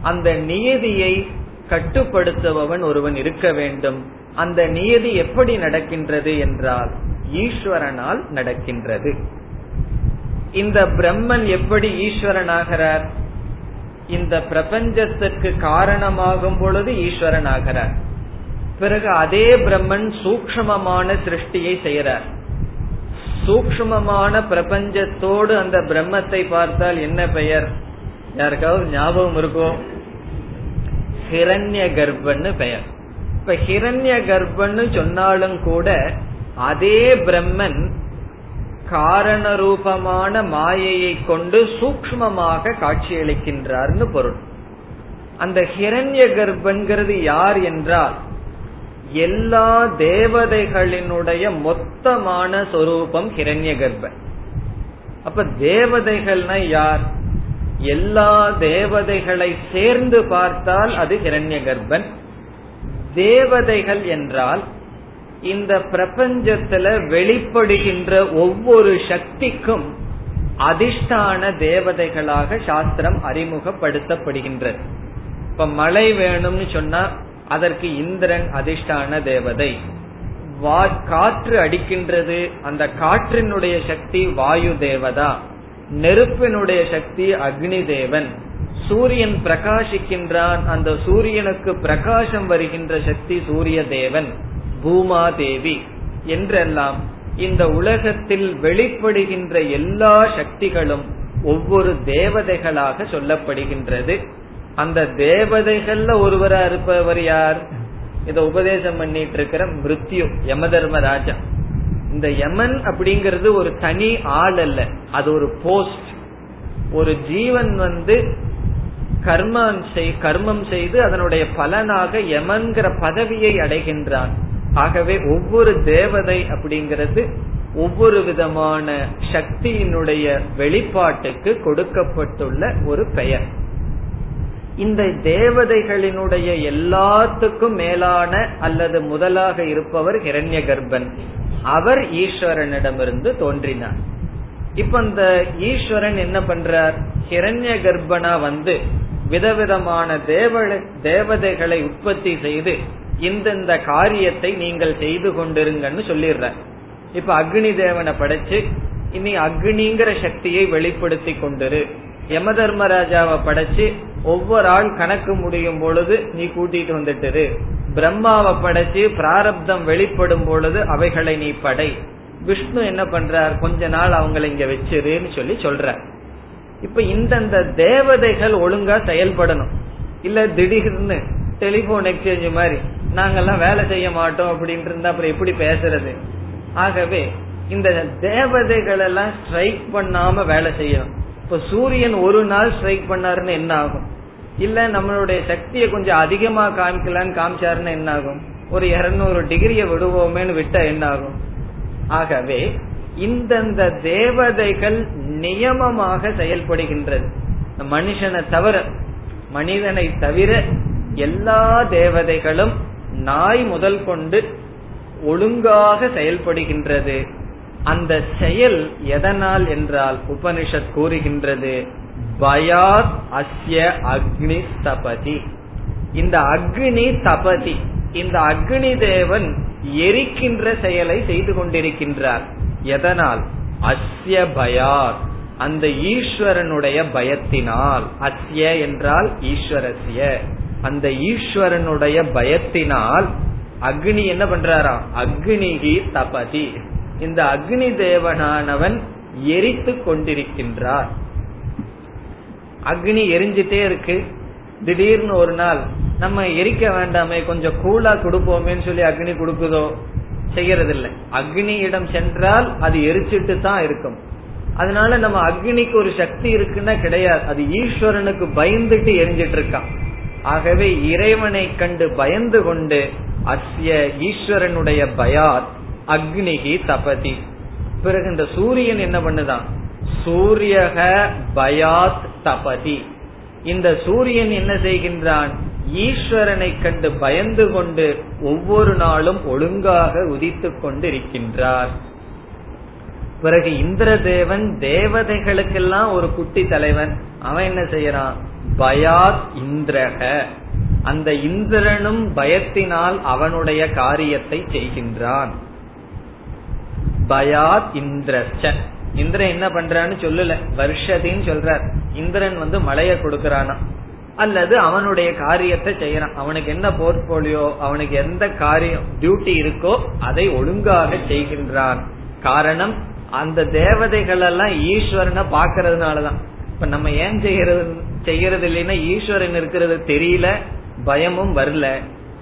S1: அந்த நியதியை கட்டுப்படுத்துபவன் ஒருவன் இருக்க வேண்டும். அந்த நியதி எப்படி நடக்கின்றது என்றால் ஈஸ்வரனால் நடக்கின்றது. இந்த பிரம்மன் எப்படி ஈஸ்வரனாகிறார்? இந்த பிரபஞ்சத்திற்கு காரணமாகும் பொழுது ஈஸ்வரன் ஆகிறார் பிறகு அதே பிரம்மன் சூக்மமான சிருஷ்டியை செய்யறார் சூக்மமான பிரபஞ்சத்தோடு அந்த பிரம்மத்தை பார்த்தால் என்ன பெயர்? யாருக்காவது ஞாபகம் இருக்கும் ஹிரண்ய கர்ப்பன்னு பெயர். இப்ப ஹிரண்ய கர்ப்பன்னு சொன்னாலும் கூட அதே பிரம்மன் காரண ரூபமான மாயையை கொண்டு சூக்மமாக காட்சியளிக்கின்றார்னு பொருள். அந்த ஹிரண்ய கர்ப்பன்கிறது யார் என்றால் எல்லா தேவதைகளினுடைய மொத்தமான சொரூபம் ஹிரண்ய கர்ப்பன். அப்ப தேவதைகள்னா யார்? எல்லா தேவதைகளை சேர்ந்து பார்த்தால் அது ஹிரண்ய கர்ப்பன் தேவதைகள் என்றால் இந்த பிரபஞ்சத்துல வெளிப்படுகின்ற ஒவ்வொரு சக்திக்கும் அதிஷ்டான தேவதைகளாக சாஸ்திரம் அறிமுகப்படுத்தப்படுகின்றது. இப்ப மழை வேணும்னு சொன்னா அதற்கு இந்திரன் அதிஷ்டான தேவதை. காற்று அடிக்கின்றது அந்த காற்றினுடைய சக்தி வாயு தேவதா. நெருப்பினுடைய சக்தி அக்னி தேவன் சூரியன் பிரகாசிக்கின்றான். அந்த சூரியனுக்கு பிரகாசம் வருகின்ற சக்தி சூரிய தேவன் பூமா தேவி என்றெல்லாம் இந்த உலகத்தில் வெளிப்படுகின்ற எல்லா சக்திகளும் ஒவ்வொரு தேவதைகளாக சொல்லப்படுகின்றது. அந்த தேவதைகள்ல ஒருவரா இருப்பவர் யார்? இத உபதேசம் பண்ணிட்டு இருக்கிற மிருத்யு யம தர்மராஜா இந்த யமன் அப்படிங்கிறது ஒரு தனி ஆள் அல்ல. அது ஒரு போஸ்ட் ஒரு ஜீவன் வந்து கர்மம் கர்மம் செய்து அதனுடைய பலனாக யமன்கிற பதவியை அடைகின்றான். ஆகவே ஒவ்வொரு தேவதை அப்படிங்கிறது ஒவ்வொரு விதமான சக்தியினுடைய வெளிப்பாட்டுக்கு கொடுக்கப்பட்டுள்ள ஒரு பெயர். இந்த தேவதைகளினுடைய எல்லாத்துக்கும் மேலான அல்லது முதலாக இருப்பவர் ஹிரண்ய கர்ப்பன் அவர் ஈஸ்வரனிடமிருந்து தோன்றினார். இப்ப இந்த ஈஸ்வரன் என்ன பண்றார்? ஹிரண்ய கர்ப்பனா வந்து விதவிதமான தேவ தேவதைகளை உற்பத்தி செய்து இந்தந்த காரியத்தை நீங்கள் செய்து கொண்டிருங்கன்னு சொல்லிடுற இப்ப அக்னி தேவனை படைச்சு இனி அக்னிங்கிற சக்தியை வெளிப்படுத்தி கொண்டிரு. யம தர்மராஜாவை படைச்சு ஒவ்வொரு ஆள் கணக்கு முடியும் பொழுது நீ கூட்டிட்டு வந்துட்டுரு பிரம்மாவை படைச்சு பிராரப்தம் வெளிப்படும் பொழுது அவைகளை நீ படை. விஷ்ணு என்ன பண்றார்? கொஞ்ச நாள் அவங்களை இங்க வச்சிருன்னு சொல்லி சொல்ற இப்ப இந்தந்த தேவதைகள் ஒழுங்கா செயல்படணும். இல்ல திடீர்னு டெலிபோன் எக்ஸ்சேஞ்ச் மாதிரி நாங்கெல்லாம் வேலை செய்ய மாட்டோம் அப்படின்ட்டு இருந்தா அப்புறம் எப்படி பேசுறது? ஆகவே இந்த தேவதைகள் எல்லாம் ஸ்ட்ரைக் பண்ணாம வேலை செய்யணும். இப்ப சூரியன் ஒரு நாள் ஸ்ட்ரைக் பண்ணாருன்னு என்ன ஆகும்? இல்ல நம்மளுடைய சக்தியை கொஞ்சம் அதிகமா காமிக்கலான்னு காமிச்சாருன்னு என்ன ஆகும் ஒரு இருநூறு டிகிரிய விடுவோமேனு விட்டா என்ன ஆகும் ஆகவே இந்தந்த தேவதைகள் நியமமாக செயல்படுகின்றது. மனுஷனை தவிர மனிதனை தவிர எல்லா தேவதைகளும் நாய் முதல் கொண்டு ஒழுங்காக செயல்படுகின்றது. அந்த செயல் எதனால் என்றால் உபனிஷத் கூறுகின்றது. பயாத் அஸ்ய அக்னி தபதி. இந்த அக்னி தபதி இந்த அக்னி தேவன் எரிக்கின்ற செயலை செய்து கொண்டிருக்கின்றார். எதனால்? அஸ்ய பயாத் அந்த ஈஸ்வரனுடைய பயத்தினால். அஸ்ய என்றால் ஈஸ்வரஸ்ய. அந்த ஈஸ்வரனுடைய பயத்தினால் அக்னி என்ன பண்றாராம் அக்னிகி தபதி. இந்த அக்னி தேவனானவன் எரித்து கொண்டிருக்கின்றார். அக்னி எரிஞ்சிட்டே இருக்கு. திடீர்னு ஒரு நாள் நம்ம எரிக்க வேண்டாமே கொஞ்சம் கூலா கொடுப்போமேன்னு சொல்லி அக்னி கொடுக்குதோ? செய்யறதில்லை. அக்னியிடம் சென்றால் அது எரிச்சிட்டு தான் இருக்கும். அதனால நம்ம அக்னிக்கு ஒரு சக்தி இருக்குன்னா கிடையாது. அது ஈஸ்வரனுக்கு பயந்துட்டு எரிஞ்சிட்டு இருக்கான். ஆகவே இறைவனை கண்டு பயந்து கொண்டு அஸ்ய ஈஸ்வரனுடைய பயாத் அக்னிகி தபதி. பிறகு இந்த சூரியன் என்ன பண்ணுதான்? சூரியக பயாத் தபதி இந்த சூரியன் என்ன செய்கின்றான்? ஈஸ்வரனை கண்டு பயந்து கொண்டு ஒவ்வொரு நாளும் ஒழுங்காக உதித்து கொண்டு இருக்கின்றார் பிறகு இந்திர தேவன் தேவதைகளுக்கெல்லாம் ஒரு குட்டி தலைவன். அவன் என்ன செய்யறான்? பயாத் இந்திரக. அந்த இந்திரனும் பயத்தினால் அவனுடைய காரியத்தை செய்கின்றான். பயாத் இந்திரச்ச. இந்திரன் என்ன பண்றான்னு சொல்லல. வருஷத்தின்னு சொல்றார். இந்திரன் வந்து மழைய கொடுக்கறானா. அல்லது அவனுடைய காரியத்தை செய்யறான். அவனுக்கு என்ன போர்ட்போலியோ அவனுக்கு எந்த காரியம் டியூட்டி இருக்கோ அதை ஒழுங்காக செய்கின்றான். காரணம் அந்த தேவதைகள் எல்லாம் ஈஸ்வரனை பாக்கிறதுனாலதான் இப்ப நம்ம ஏன் செய்யறது செய்யறது இல்லைன்னா ஈஸ்வரன் இருக்கிறது தெரியல பயமும் வரல.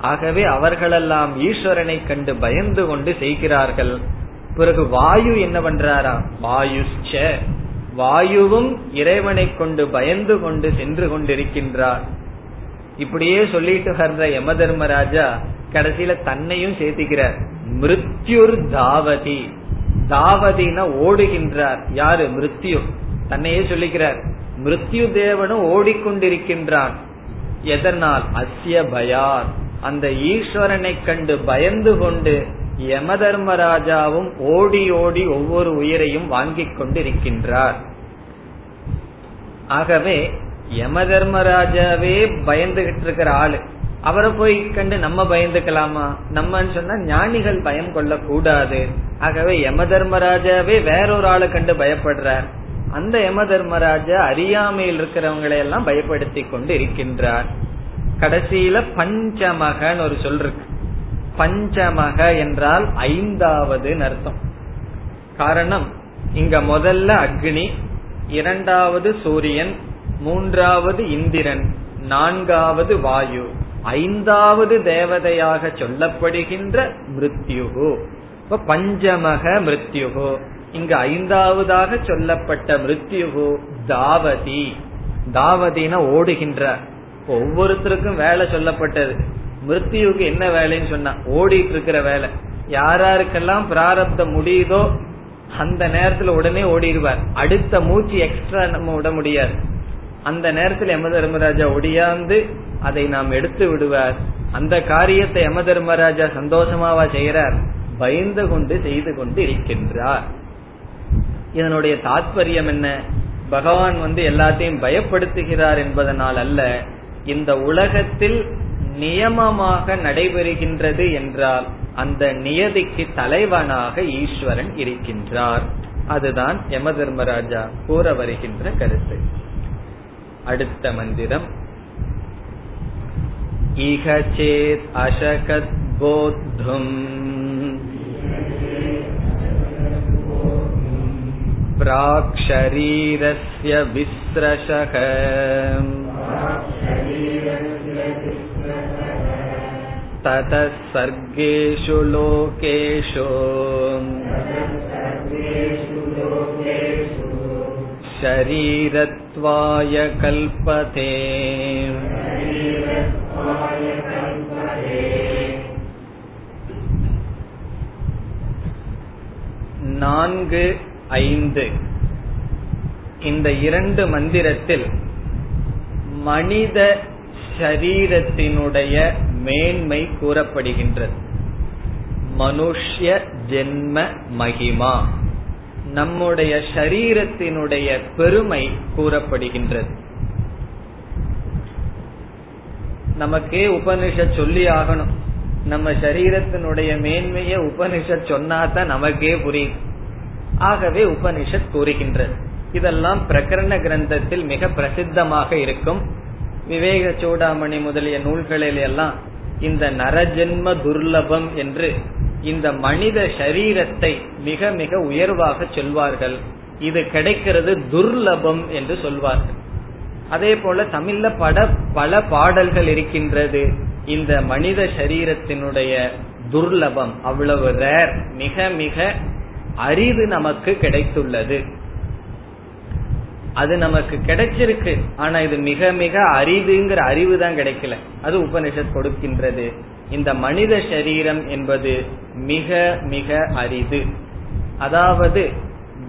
S1: ஆகவே அவர்களெல்லாம் ஈஸ்வரனை கண்டு பயந்து கொண்டு செய்கிறார்கள். பிறகு வாயு என்ன பண்றாரா? வாயுச்ச வாயுவும் இறைவனை கொண்டு பயந்து கொண்டு சென்று கொண்டிருக்கின்றார். இப்படியே சொல்லிட்டு வர்ற யம தர்மராஜா கடைசியில தன்னையும் சேர்த்திக்கிறார். மிருத்யுர் தாவதி. தாவதினா ஓடுகின்றார். யாரு? மிருத்யு. தன்னையே சொல்லிக்கிறார். மிருத்யு தேவனும் ஓடிக்கொண்டிருக்கின்றான். எதனால்? அஸ்ய பயார் அந்த ஈஸ்வரனை கண்டு பயந்து கொண்டு யம தர்மராஜாவும் ஓடி ஓடி ஒவ்வொரு உயிரையும் வாங்கிக் கொண்டிருக்கின்றார். ஆகவே யம தர்மராஜாவே பயந்துகிட்டு இருக்கிற ஆளு. அவரை போய் கண்டு நம்ம பயந்துக்கலாமா? நம்மன்னு சொன்னா ஞானிகள் பயம் கொள்ள கூடாது ஆகவே யம தர்மராஜாவே வேறொரு ஆளை கண்டு பயப்படுறார். அந்த யம தர்மராஜா அறியாமையில் இருக்கிறவங்களை எல்லாம் பயப்படுத்தி கொண்டு இருக்கின்றார் கடைசியில பஞ்சமகன் ஒரு சொல் இருக்கு. பஞ்சமக என்றால் ஐந்தாவது அர்த்தம். காரணம் இங்க முதல்ல அக்னி இரண்டாவது சூரியன் மூன்றாவது இந்திரன் நான்காவது வாயு ஐந்தாவது தேவதையாக சொல்லப்படுகின்ற மிருத்யுகு. இப்ப பஞ்சமக மிருத்யுகு. இங்க ஐந்தாவதாக சொல்லப்பட்ட மிருத்யுகு தாவதி. தாவதினா ஓடுகின்ற. ஒவ்வொருத்தருக்கும் வேலை சொல்லப்பட்டது. மிருத்யுக்கு என்ன வேலைன்னு சொன்னா ஓடிட்டு இருக்கிற வேலை. யாராருக்கெல்லாம் பிராரப்தம் முடியுதோ அந்த நேரத்துல உடனே ஓடிடுவார். அடுத்த மூச்சு எக்ஸ்ட்ரா நம்ம விட முடியாது. அந்த நேரத்தில் யம தர்மராஜா ஒடியாந்து அதை நாம் எடுத்து விடுவார். அந்த காரியத்தை யம தர்மராஜா சந்தோஷமாவா செய்யறார் பயந்து கொண்டு செய்து கொண்டு இருக்கின்றார். இதனுடைய தாத்பரியம் என்ன? பகவான் வந்து எல்லாத்தையும் பயப்படுத்துகிறார் என்பதனால் அல்ல இந்த உலகத்தில் நியமமாக நடைபெறுகின்றது என்றால் அந்த நியதிக்கு தலைவனாக ஈஸ்வரன் இருக்கின்றார் அதுதான் யம தர்மராஜா கூற வருகின்ற கருத்து அடுத்த மந்திரம் இக சேத் அசகத் போத்தும் प्राक् शरीरस्य विस्रशः ततः सर्गेषु लोकेषु शरीरत्वाय कल्पते நான்கு ஐந்து இந்த இரண்டு மந்திரத்தில் மனித சரீரத்தினுடைய மேன்மை கூறப்படுகின்றது. மனுஷ்ய ஜென்ம மகிமா. நம்முடைய சரீரத்தினுடைய பெருமை கூறப்படுகின்றது. நமக்கே உபனிஷத் சொல்லி ஆகணும். நம்ம சரீரத்தினுடைய மேன்மைய உபனிஷத் சொன்னாதான் நமக்கே புரியும். ஆகவே உபனிஷத் கூறுகின்றது. இதெல்லாம் பிரகரண கிரந்தத்தில் மிக பிரசித்தமாக இருக்கும். விவேக சூடாமணி முதலிய நூல்களில் எல்லாம் இந்த நரஜென்ம துர்லபம் என்று இந்த மனித சரீரத்தை மிக மிக உயர்வாக சொல்வார்கள். இது கிடைக்கிறது துர்லபம் என்று சொல்வார்கள். அதே போல தமிழ்ல பட பல பாடல்கள் இருக்கின்றது. இந்த மனித சரீரத்தினுடைய துர்லபம் அவ்வளவு ரேர் மிக மிக அரிது நமக்கு கிடைத்துள்ளது. அது நமக்கு கிடைச்சிருக்கு. ஆனா இது மிக மிக அரிதுங்கிற அறிவு தான் கிடைக்கல. அது உபனிஷத் கொடுக்கின்றது. இந்த மனித சரீரம் என்பது மிக மிக அரிது. அதாவது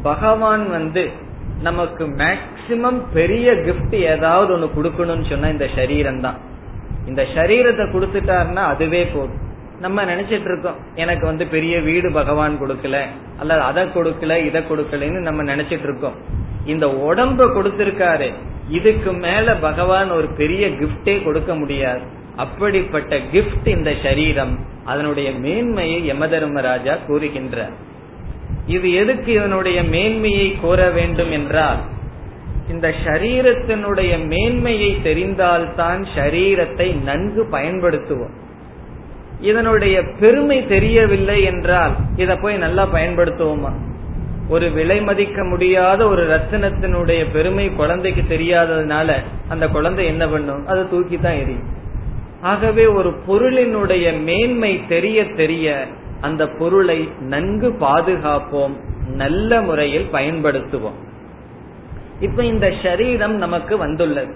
S1: பகவான் வந்து நமக்கு மேக்சிமம் பெரிய கிஃப்ட் ஏதாவது ஒண்ணு கொடுக்கணும்னு சொன்னா இந்த சரீரம் தான். இந்த சரீரத்தை கொடுத்துட்டாருன்னா அதுவே போதும். நம்ம நினைச்சிட்டு இருக்கோம் எனக்கு வந்து பெரிய வீடு பகவான் கொடுக்கல அல்லது அதை கொடுக்கல இதை கொடுக்கலன்னு நம்ம நினைச்சிட்டு இருக்கோம். இந்த உடம்ப கொடுத்திருக்காரு. இதுக்கு மேல பகவான் ஒரு பெரிய கிஃப்டே கொடுக்க முடியாது. அப்படிப்பட்ட கிஃப்ட் இந்த சரீரம் அதனுடைய மேன்மையை யம தர்மராஜா கூறுகின்றார். இது எதுக்கு இதனுடைய மேன்மையை கூற வேண்டும் என்றால் இந்த ஷரீரத்தினுடைய மேன்மையை தெரிந்தால்தான் ஷரீரத்தை நன்கு பயன்படுத்துவோம். இதனுடைய பெருமை தெரியவில்லை என்றால் இத போய் நல்லா பயன்படுத்துவோமா? ஒரு விலை மதிக்க முடியாத ஒரு ரத்தினத்தினுடைய பெருமை குழந்தைக்கு தெரியாததுனால அந்த குழந்தை என்ன பண்ணும்? அதை தூக்கி தான் எரியும் ஆகவே ஒரு பொருளினுடைய மேன்மை தெரிய தெரிய அந்த பொருளை நன்கு பாதுகாப்போம் நல்ல முறையில் பயன்படுத்துவோம். இப்ப இந்த சரீரம் நமக்கு வந்துள்ளது.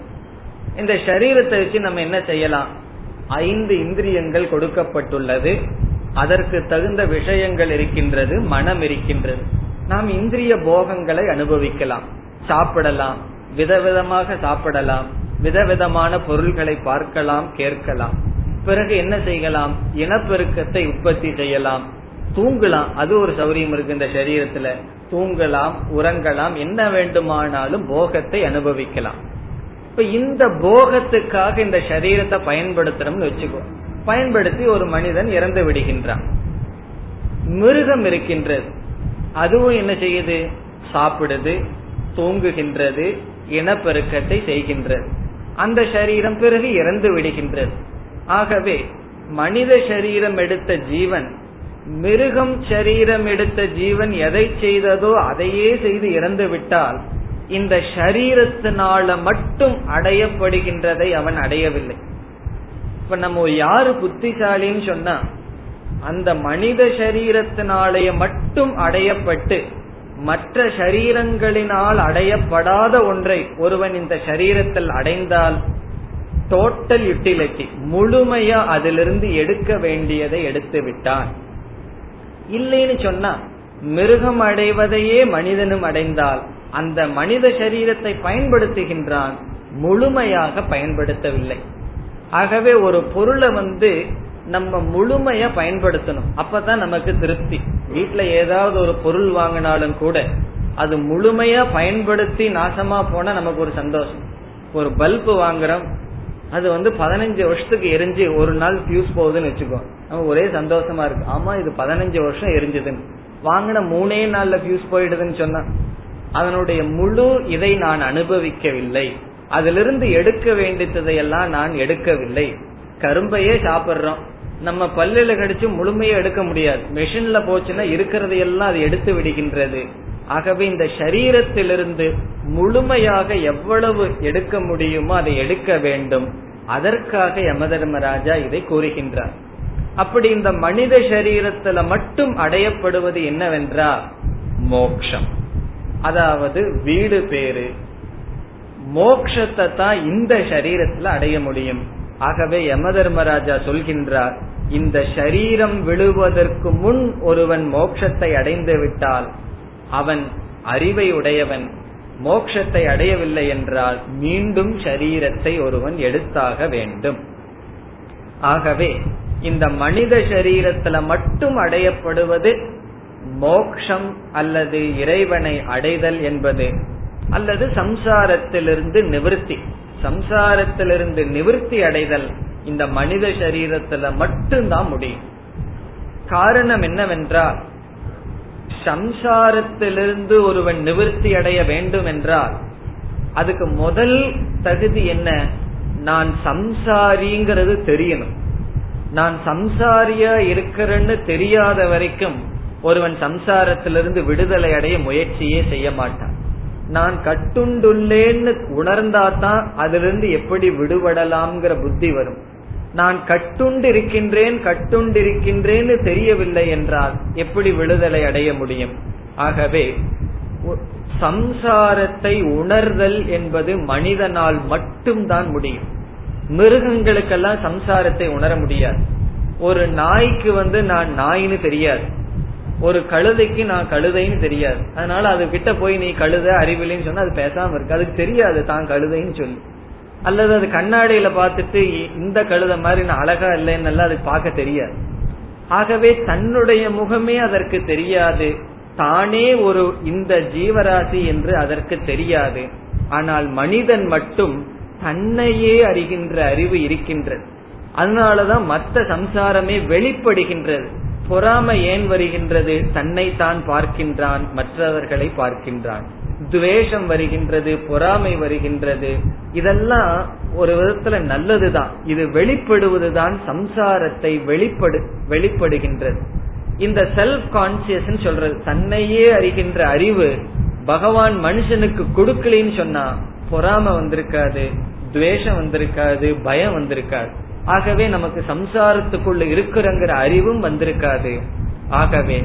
S1: இந்த சரீரத்தை வச்சு நம்ம என்ன செய்யலாம்? ஐந்து இந்திரியங்கள் கொடுக்கப்பட்டுள்ளது. அதற்கு தகுந்த விஷயங்கள் இருக்கின்றது மனம் இருக்கின்றது. நாம் இந்திரிய போகங்களை அனுபவிக்கலாம். சாப்பிடலாம். விதவிதமாக சாப்பிடலாம். விதவிதமான பொருள்களை பார்க்கலாம் கேட்கலாம். பிறகு என்ன செய்யலாம்? இனப்பெருக்கத்தை உற்பத்தி செய்யலாம். தூங்கலாம். அது ஒரு சௌரியம் இருக்கு இந்த சரீரத்துல. தூங்கலாம் உறங்கலாம். என்ன வேண்டுமானாலும் போகத்தை அனுபவிக்கலாம். இப்ப இந்த போகத்துக்காக இந்த சரீரத்தை பயன்படுத்தணும்னு வச்சுக்கோ. பயன்படுத்தி ஒரு மனிதன் இறந்து விடுகின்றான். மிருகம் இருக்கின்றது. அதுவும் என்ன செய்யுது? சாப்பிடுது தூங்குகின்றது இனப்பெருக்கத்தை செய்கின்றது. அந்த சரீரம் பிறகு இறந்து விடுகின்றது. ஆகவே மனித சரீரம் எடுத்த ஜீவன் மிருகம் சரீரம் எடுத்த ஜீவன் எதை செய்ததோ அதையே செய்து இறந்து விட்டால் இந்த சரீரத்தினால மட்டும் அடையப்படுகின்றதை அவன் அடையவில்லை. இப்ப நம்ம யாரு புத்திசாலின்னு சொன்னா அந்த மனித சரீரத்தினாலேயே மட்டும் அடையப்பட்டு மற்ற சரீரங்களினால் அடையப்படாத ஒன்றை ஒருவன் இந்த சரீரத்தில் அடைந்தால் டோட்டல் யூட்டிலிட்டி முழுமையா அதிலிருந்து எடுக்க வேண்டியதை எடுத்து விட்டான். இல்லைன்னு சொன்னா மிருகம் அடைவதையே மனிதனும் அடைந்தால் அந்த மனித சரீரத்தை பயன்படுத்துகின்றான் முழுமையாக பயன்படுத்தவில்லை. ஆகவே ஒரு பொருளை வந்து நம்ம முழுமைய பயன்படுத்தணும். அப்பதான் நமக்கு திருப்தி. வீட்டுல ஏதாவது ஒரு பொருள் வாங்கினாலும் கூட அது முழுமையா பயன்படுத்தி நாசமா போனா நமக்கு ஒரு சந்தோஷம். ஒரு பல்பு வாங்குறோம் அது வந்து பதினஞ்சு வருஷத்துக்கு எரிஞ்சு ஒரு நாள் ஃபியூஸ் போகுதுன்னு வச்சுக்கோ. நம்ம ஒரே சந்தோஷமா இருக்கு. ஆமா இது பதினஞ்சு வருஷம் எரிஞ்சதுன்னு. வாங்கின மூணே நாள்ல ஃபியூஸ் போயிடுதுன்னு சொன்னா அதனுடைய முழு இதை நான் அனுபவிக்கவில்லை. அதிலிருந்து எடுக்க வேண்டியதையெல்லாம் நான் எடுக்கவில்லை. கரும்பையே சாப்பிடுறோம். நம்ம பல்லுல கடிச்சு முழுமையை எடுக்க முடியாது. மெஷின்ல போச்சுன்னா இருக்கிறதையெல்லாம் அது எடுத்து விடுகின்றது. ஆகவே இந்த சரீரத்திலிருந்து முழுமையாக எவ்வளவு எடுக்க முடியுமோ அதை எடுக்க வேண்டும். அதற்காக யமதர்மராஜா இதை கூறுகின்றார். அப்படி இந்த மனித சரீரத்துல மட்டும் அடையப்படுவது என்னவென்றால் மோக்ஷம். அதாவது வீடு பேரு மோக்ஷத்தை தான் இந்த சரீரத்துல அடைய முடியும். ஆகவே யமதர்மராஜா சொல்கின்றார் இந்த சரீரம் விழுவதற்கு முன் ஒருவன் மோட்சத்தை அடைந்து விட்டால் அவன் அறிவை உடையவன். மோட்சத்தை அடையவில்லை என்றால் மீண்டும் சரீரத்தை ஒருவன் எடுத்தாக வேண்டும். ஆகவே இந்த மனித சரீரத்துல மட்டும் அடையப்படுவது மோக்ஷம் அல்லது இறைவனை அடைதல் என்பது அல்லது சம்சாரத்திலிருந்து நிவிருத்தி. சம்சாரத்திலிருந்து நிவிருத்தி அடைதல் இந்த மனித சரீரத்துல மட்டும்தான் முடியும். காரணம் என்னவென்றால் சம்சாரத்திலிருந்து ஒருவன் நிவிருத்தி அடைய வேண்டும் என்றால் அதுக்கு முதல் தகுதி என்ன? நான் சம்சாரிங்கிறது தெரியணும். நான் சம்சாரியா இருக்கிறேன்னு தெரியாத வரைக்கும் ஒருவன் சம்சாரத்திலிருந்து விடுதலை அடைய முயற்சியே செய்ய மாட்டான். நான் கட்டுண்டுள்ளேன்னு உணர்ந்தாதான் அதிலிருந்து எப்படி விடுபடலாம்ங்கிற புத்தி வரும். நான் கட்டுண்டு இருக்கின்றேன் கட்டுண்டு இருக்கின்றேன்னு தெரியவில்லை என்றால் எப்படி விடுதலை அடைய முடியும்? ஆகவே சம்சாரத்தை உணர்தல் என்பது மனிதனால் மட்டும்தான் முடியும். மிருகங்களுக்கெல்லாம் சம்சாரத்தை உணர முடியாது. ஒரு நாய்க்கு வந்து நான் நாயின்னு தெரியாது. ஒரு கழுதைக்கு நான் கழுதைன்னு தெரியாது. அதனால அது கிட்ட போய் நீ கழுத அறிவில்லைன்னு சொன்னா அது பேசாம இருக்கு. அதுக்கு தெரியாது தான் கழுதைன்னு சொல்லி. அல்லது அது கண்ணாடியில பார்த்துட்டு இந்த கழுத மாதிரி நான் அழகா இல்லைன்னு அது பார்க்க தெரியாது. ஆகவே தன்னுடைய முகமே அதற்கு தெரியாது. தானே ஒரு இந்த ஜீவராசி என்று அதற்கு தெரியாது. ஆனால் மனிதன் மட்டும் தன்னையே அறிகின்ற அறிவு இருக்கின்றது. அதனாலதான் மற்ற சம்சாரமே வெளிப்படுகின்றது. பொறாமை ஏன் வருகின்றது? தன்னை தான் பார்க்கின்றான் மற்றவர்களை பார்க்கின்றான். துவேஷம் வருகின்றது பொறாமை வருகின்றது. இதெல்லாம் ஒரு விதத்துல நல்லதுதான். இது வெளிப்படுவதுதான் சம்சாரத்தை வெளிப்படு வெளிப்படுகின்றது. இந்த செல்ஃப் கான்சியஸ் சொல்றது தன்னையே அறிகின்ற அறிவு பகவான் மனுஷனுக்கு கொடுக்கலன்னு சொன்னா பொறாம வந்திருக்காது துவேஷம் வந்திருக்காது பயம் வந்திருக்காது. ஆகவே நமக்கு சம்சாரத்துக்குள்ள இருக்கிறங்கிற அறிவும் வந்திருக்காது. ஆகவே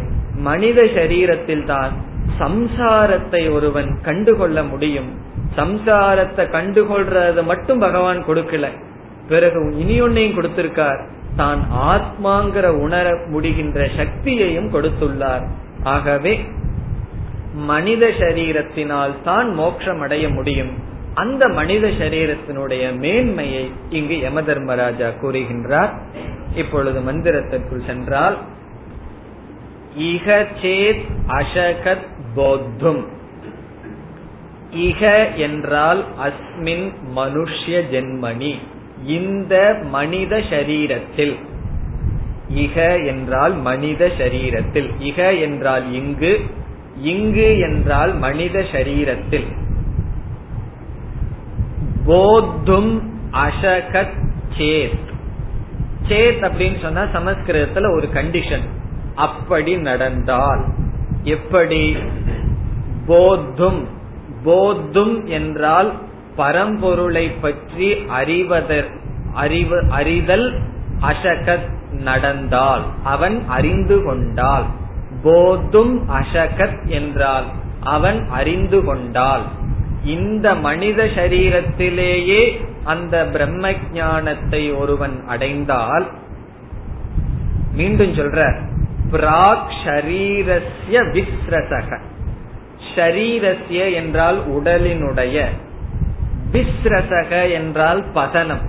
S1: மனித சரீரத்தில் தான் சம்சாரத்தை ஒருவன் கண்டுகொள்ள முடியும். சம்சாரத்தை கண்டுகொள்றது மட்டும் பகவான் கொடுக்கல. பிறகு இனியொன்னையும் கொடுத்திருக்கார். தான் ஆத்மாங்கிற உணர முடிகின்ற சக்தியையும் கொடுத்துள்ளார். ஆகவே மனித சரீரத்தினால் தான் மோட்சம் அடைய முடியும். அந்த மனித சரீரத்தினுடைய மேன்மையை இங்கு யம தர்மராஜா கூறுகின்றார். இப்பொழுது மந்திரத்திற்குள் சென்றால் இக சேத் அசகத் போத்தும். இக என்றால் அஸ்மின் மனுஷ்ய ஜென்மணி. இந்த மனித சரீரத்தில் இக என்றால் மனித சரீரத்தில். இக என்றால் இங்கு. இங்கு என்றால் மனித சரீரத்தில். போத்தும் அசகத் சேத். சேத் அப்படின்னு சொன்னா சமஸ்கிருதத்துல ஒரு கண்டிஷன் அப்படி நடந்தால். எப்படி? போத்தும். போத்தும் என்றால் பரம்பொருளை பற்றி அறிவதற் அறிவு அறிதல் அசகத் நடந்தால். அவன் அறிந்து கொண்டால். போதும் அசகத் என்றால் அவன் அறிந்து கொண்டால். இந்த மனித சரீரத்திலேயே அந்த பிரம்ம ஞானத்தை ஒருவன் அடைந்தால் மீண்டும் சொல்ற பிராக் ஷரீரஸ்ய விஸ்ரசக. ஷரீரஸ்ய என்றால் உடலினுடைய விஸ்ரசக என்றால் பதனம்.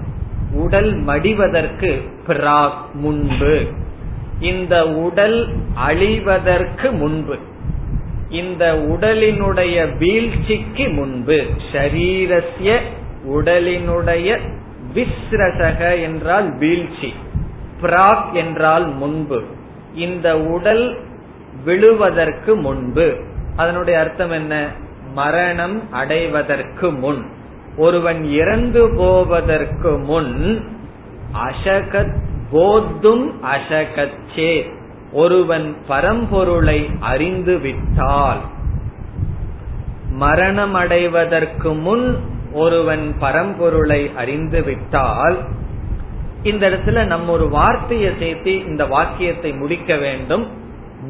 S1: உடல் மடிவதற்கு பிராக் முன்பு. இந்த உடல் அழிவதற்கு முன்பு. இந்த உடலினுடைய வீழ்ச்சிக்கு முன்பு ஷரீரஸ்ய உடலினுடைய விஸ்ரசக என்றால் வீழ்ச்சி பிராக் என்றால் முன்பு. இந்த உடல் விழுவதற்கு முன்பு. அதனுடைய அர்த்தம் என்ன? மரணம் அடைவதற்கு முன். ஒருவன் இறந்து போவதற்கு முன் அசகத் போத்தும் அசகச்சே. ஒருவன் பரம்பொருளை அறிந்து விட்டால் மரணம் அடைவதற்கு முன் ஒருவன் பரம்பொருளை அறிந்து விட்டால் இந்த இடத்துல நம்ம ஒரு வார்த்தையை சேர்த்து இந்த வாக்கியத்தை முடிக்க வேண்டும்.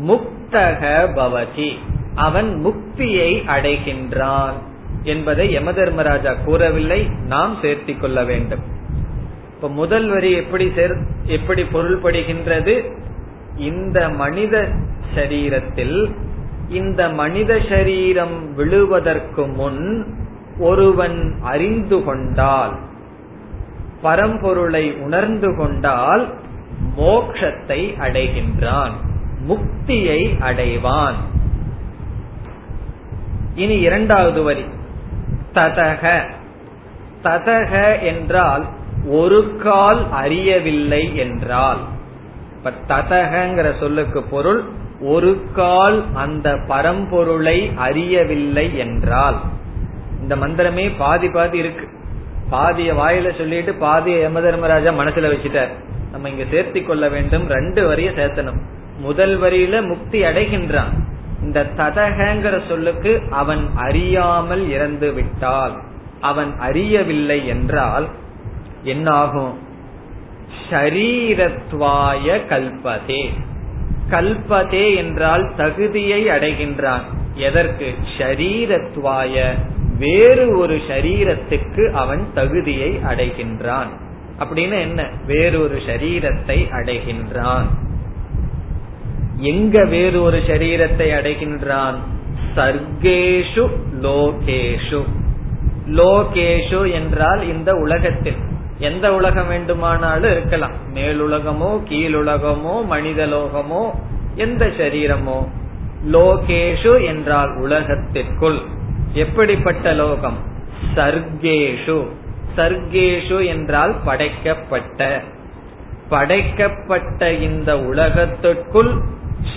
S1: முக்தக பவதி. அவன் முக்தியை அடைகின்றான் என்பதை யம தர்மராஜா கூறவில்லை. நாம் சேர்த்தி கொள்ள வேண்டும். இப்ப முதல் வரி எப்படி எப்படி பொருள்படுகின்றது? இந்த மனித சரீரத்தில் இந்த மனித சரீரம் விழுவதற்கு முன் ஒருவன் அறிந்து கொண்டால் பரம்பொருளை உணர்ந்து கொண்டால் மோக்ஷத்தை அடைகின்றான் முக்தியை அடைவான். இனி இரண்டாவது வரி. ததக. ததக என்றால் ஒரு கால் அறியவில்லை என்றால். இப்ப ததகங்கிற சொல்லுக்கு பொருள் ஒரு கால் அந்த பரம்பொருளை அறியவில்லை என்றால். இந்த மந்திரமே பாதி பாதி இருக்கு. பாதிய வாயில சொல்லிட்டு பாதிய யம தர்மராஜா மனசுல வச்சுட்டார். நம்ம இங்க சேர்த்தி கொள்ள வேண்டும் ரெண்டு வரிய சேர்த்தணும். முதல் வரியில முக்தி அடைகின்றான். இந்த ததகங்கிற சொல்லுக்கு அவன் அறியாமல் இறந்து விட்டால் அவன் அறியவில்லை என்றால் என்னாகும்? ஷரீரத்வாய கல்பதே. கல்பதே என்றால் தகுதியை அடைகின்றான். எதற்கு? ஷரீரத்வாய. வேறு ஒரு ஷரீரத்துக்கு அவன் தகுதியை அடைகின்றான். அப்படின்னு என்ன? வேறொரு ஷரீரத்தை அடைகின்றான். எங்க வேறு ஒரு சரீரத்தை அடைகின்றான்? சர்க்கேஷு லோகேஷு. லோகேஷு என்றால் இந்த உலகத்தில். எந்த உலகம் வேண்டுமானாலும் இருக்கலாம். மேலுலகமோ கீழுலகமோ மனித லோகமோ எந்த சரீரமோ. லோகேஷு என்றால் உலகத்திற்குள். எப்படிப்பட்ட லோகம்? சர்க்கேஷு. சர்க்கேஷு என்றால் படைக்கப்பட்ட. படைக்கப்பட்ட இந்த உலகத்திற்குள்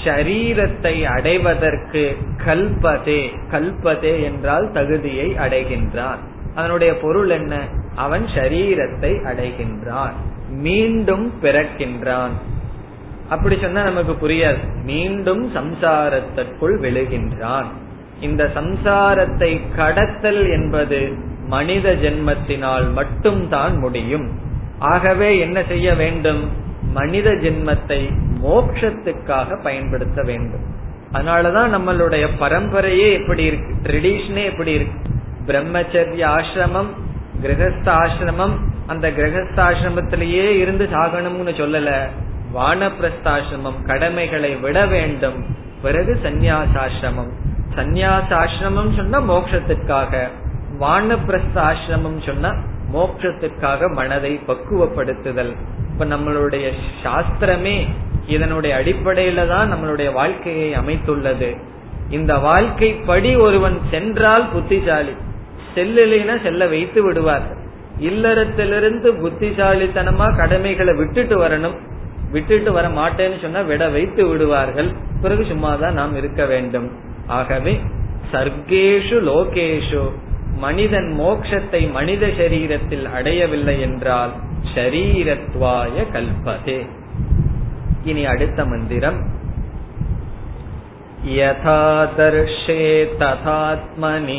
S1: ஷரீரத்தை அடைவதற்கு கல்பதே. கல்பதே என்றால் தகுதியை அடைகின்றார். அதனுடைய பொருள் என்ன? அவன் சரீரத்தை அடைகின்றான். மீண்டும் பிறக்கின்றான். அப்படி சொன்னா நமக்கு புரியாது. மீண்டும் சம்சாரத்திற்குள் விழுகின்றான். இந்த சம்சாரத்தை கடத்தல் என்பது மனித ஜென்மத்தினால் மட்டும்தான் முடியும். ஆகவே என்ன செய்ய வேண்டும்? மனித ஜென்மத்தை மோக்ஷத்துக்காக பயன்படுத்த வேண்டும். அதனாலதான் நம்மளுடைய பரம்பரையே எப்படி இருக்கு? ட்ரெடிஷனே எப்படி இருக்கு? பிரம்மச்சரிய ஆசிரமம் கிரகஸ்தாசிரமம் அந்த கிரகஸ்தாசிரமத்திலேயே இருந்து சாகணும்னு சொல்லல. வானப்பிரஸ்தாசிரமம் கடமைகளை விட வேண்டும். பிறகு சந்நியாசாசிரமம். சந்நியாசாசிரமம் சொன்னா மோட்சத்திற்காக. வானப்பிரஸ்தாசிரமம் சொன்னா மோட்சத்திற்காக மனதை பக்குவப்படுத்துதல். இப்ப நம்மளுடைய சாஸ்திரமே இதனுடைய அடிப்படையில தான் நம்மளுடைய வாழ்க்கையை அமைத்துள்ளது. இந்த வாழ்க்கைப்படி ஒருவன் சென்றால் புத்திசாலி. செல்லினா செல்ல வைத்து விடுவார். இல்லறத்திலிருந்து புத்திசாலித்தனமா கடமைகளை விட்டுட்டு வரணும். விட்டுட்டு வர மாட்டேன்னு சொன்னா விட வைத்து விடுவார்கள். பிறகு சும்மாதான் நாம் இருக்க வேண்டும். ஆகவே சர்க்கேஷு லோகேஷு மனிதன் மோக்ஷத்தை மனித சரீரத்தில் அடையவில்லை என்றால் ஷரீரத்வாய கல்பதே. இனி அடுத்த மந்திரம். यथा दर्शे तथात्मनि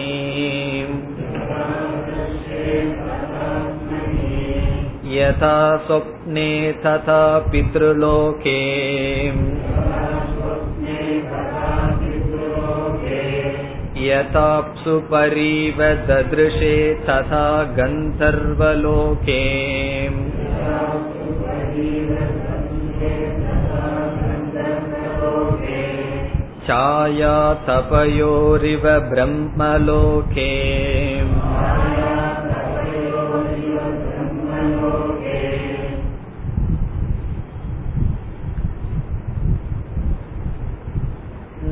S1: यथा स्वप्ने तथा पितृलोके यथाप्सु परीव ददृशे तथा गन्धर्वलोके छाया तपयोरिव ब्रह्मलोके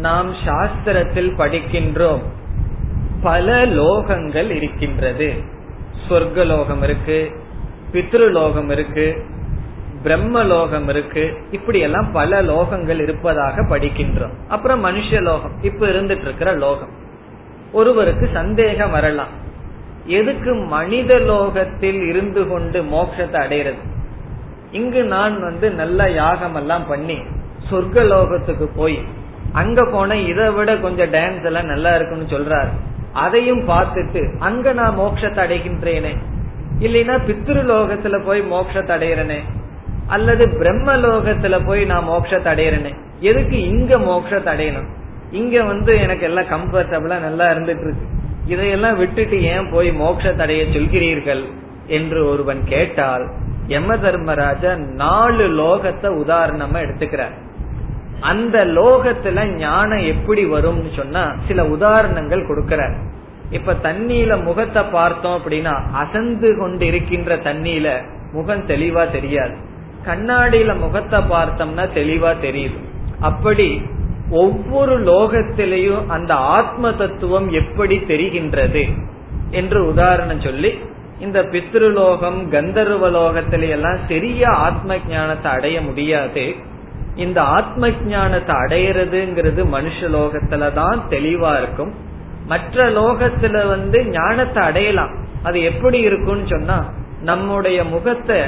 S1: நாம் சாஸ்திரத்தில் படிக்கின்றோம் பல லோகங்கள் இருக்கின்றது சொர்க்கலோகம் இருக்கு பித்ருலோகம் இருக்கு பிரம்மலோகம் இருக்கு. இப்படி எல்லாம் பல லோகங்கள் இருப்பதாக படிக்கின்றோம். அப்புறம் மனுஷ லோகம் இப்ப இருந்துட்டு இருக்கிற லோகம். ஒருவருக்கு சந்தேகம் வரலாம். எதுக்கு மனித லோகத்தில் இருந்து கொண்டு மோட்சத்தை அடையிறது? இங்கு நான் வந்து நல்ல யாகம் எல்லாம் பண்ணி சொர்க்க லோகத்துக்கு போய் அங்க போன இதை விட கொஞ்சம் டான்ஸ் எல்லாம் நல்லா இருக்குன்னு சொல்றாரு. அதையும் பார்த்துட்டு அங்க நான் மோட்சத்தை அடைகின்றேனே. இல்லைன்னா பித்ரு லோகத்துல போய் மோட்சத்தை அடையிறனே. அல்லது பிரம்ம லோகத்துல போய் நான் மோட்சத்தை அடையிறனே. எதுக்கு இங்க மோட்சத்தை அடையணும்? இங்க வந்து எனக்கு எல்லாம் கம்ஃபர்டபுளா நல்லா இருந்துட்டு இருக்கு இதையெல்லாம் விட்டுட்டு ஏன் போய் மோட்சத்தடைய சொல்கிறீர்கள் என்று ஒருவன் கேட்டால் யம தர்மராஜா நாலு லோகத்தை உதாரணமா எடுத்துக்கிறார். அந்த லோகத்துல ஞானம் எப்படி வரும்னு சொன்னா சில உதாரணங்கள் கொடுக்கிறார். இப்ப தண்ணியில முகத்தை பார்த்தோம் அப்படின்னா அசந்து கொண்டு இருக்கின்ற தண்ணியில முகம் தெளிவா தெரியாது. கண்ணாடியில முகத்தை பார்த்தோம்னா தெளிவா தெரியுது. அப்படி ஒவ்வொரு லோகத்திலையும் அந்த ஆத்ம தத்துவம் எப்படி தெரிகின்றது என்று உதாரணம் சொல்லி இந்த பித்ருலோகம் கந்தர்வ லோகத்தில எல்லாம் சரியா ஆத்ம ஞானத்தை அடைய முடியாது. இந்த ஆத்ம ஞானத்தை அடையிறதுங்கிறது மனுஷ லோகத்துல தான் தெளிவா இருக்கும். மற்ற லோகத்துல வந்து ஞானத்தை அடையலாம். அது எப்படி இருக்கும்னு சொன்னா நம்முடைய முகத்தை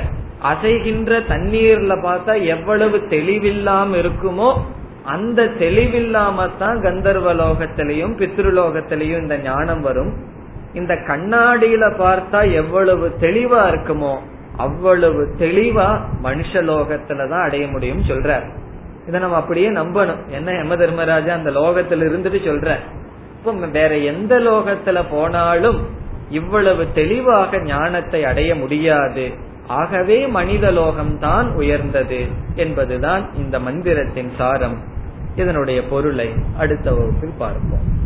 S1: அசைகின்ற தண்ணீர்ல பார்த்தா எவ்வளவு தெளிவில்லாம இருக்குமோ அந்த தெளிவில்லாம தான் கந்தர்வ லோகத்திலையும் பித்ருலோகத்திலையும் இந்த ஞானம் வரும். இந்த கண்ணாடியில பார்த்தா எவ்வளவு தெளிவா இருக்குமோ அவ்வளவு தெளிவா மனுஷலோகத்துலதான் அடைய முடியும் சொல்ற இதை நம்ம அப்படியே நம்பணும். என்ன யம தர்மராஜா அந்த லோகத்துல இருந்துட்டு சொல்ற? இப்ப வேற எந்த லோகத்துல போனாலும் இவ்வளவு தெளிவாக ஞானத்தை அடைய முடியாது. ஆகவே மனித லோகம்தான் உயர்ந்தது என்பதுதான் இந்த மந்திரத்தின் சாரம். இதனுடைய பொருளை அடுத்த வகுப்பில் பார்ப்போம்.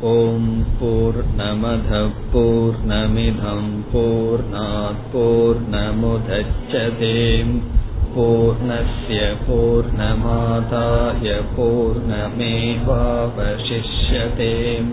S2: ஓம் போர் நமத போர் நமிதம் போர் போர் நமுதச்சதேம் பூர்ணய பூர்ணமாதாய பூர்ணமேவாவசிஷ்யதேம்.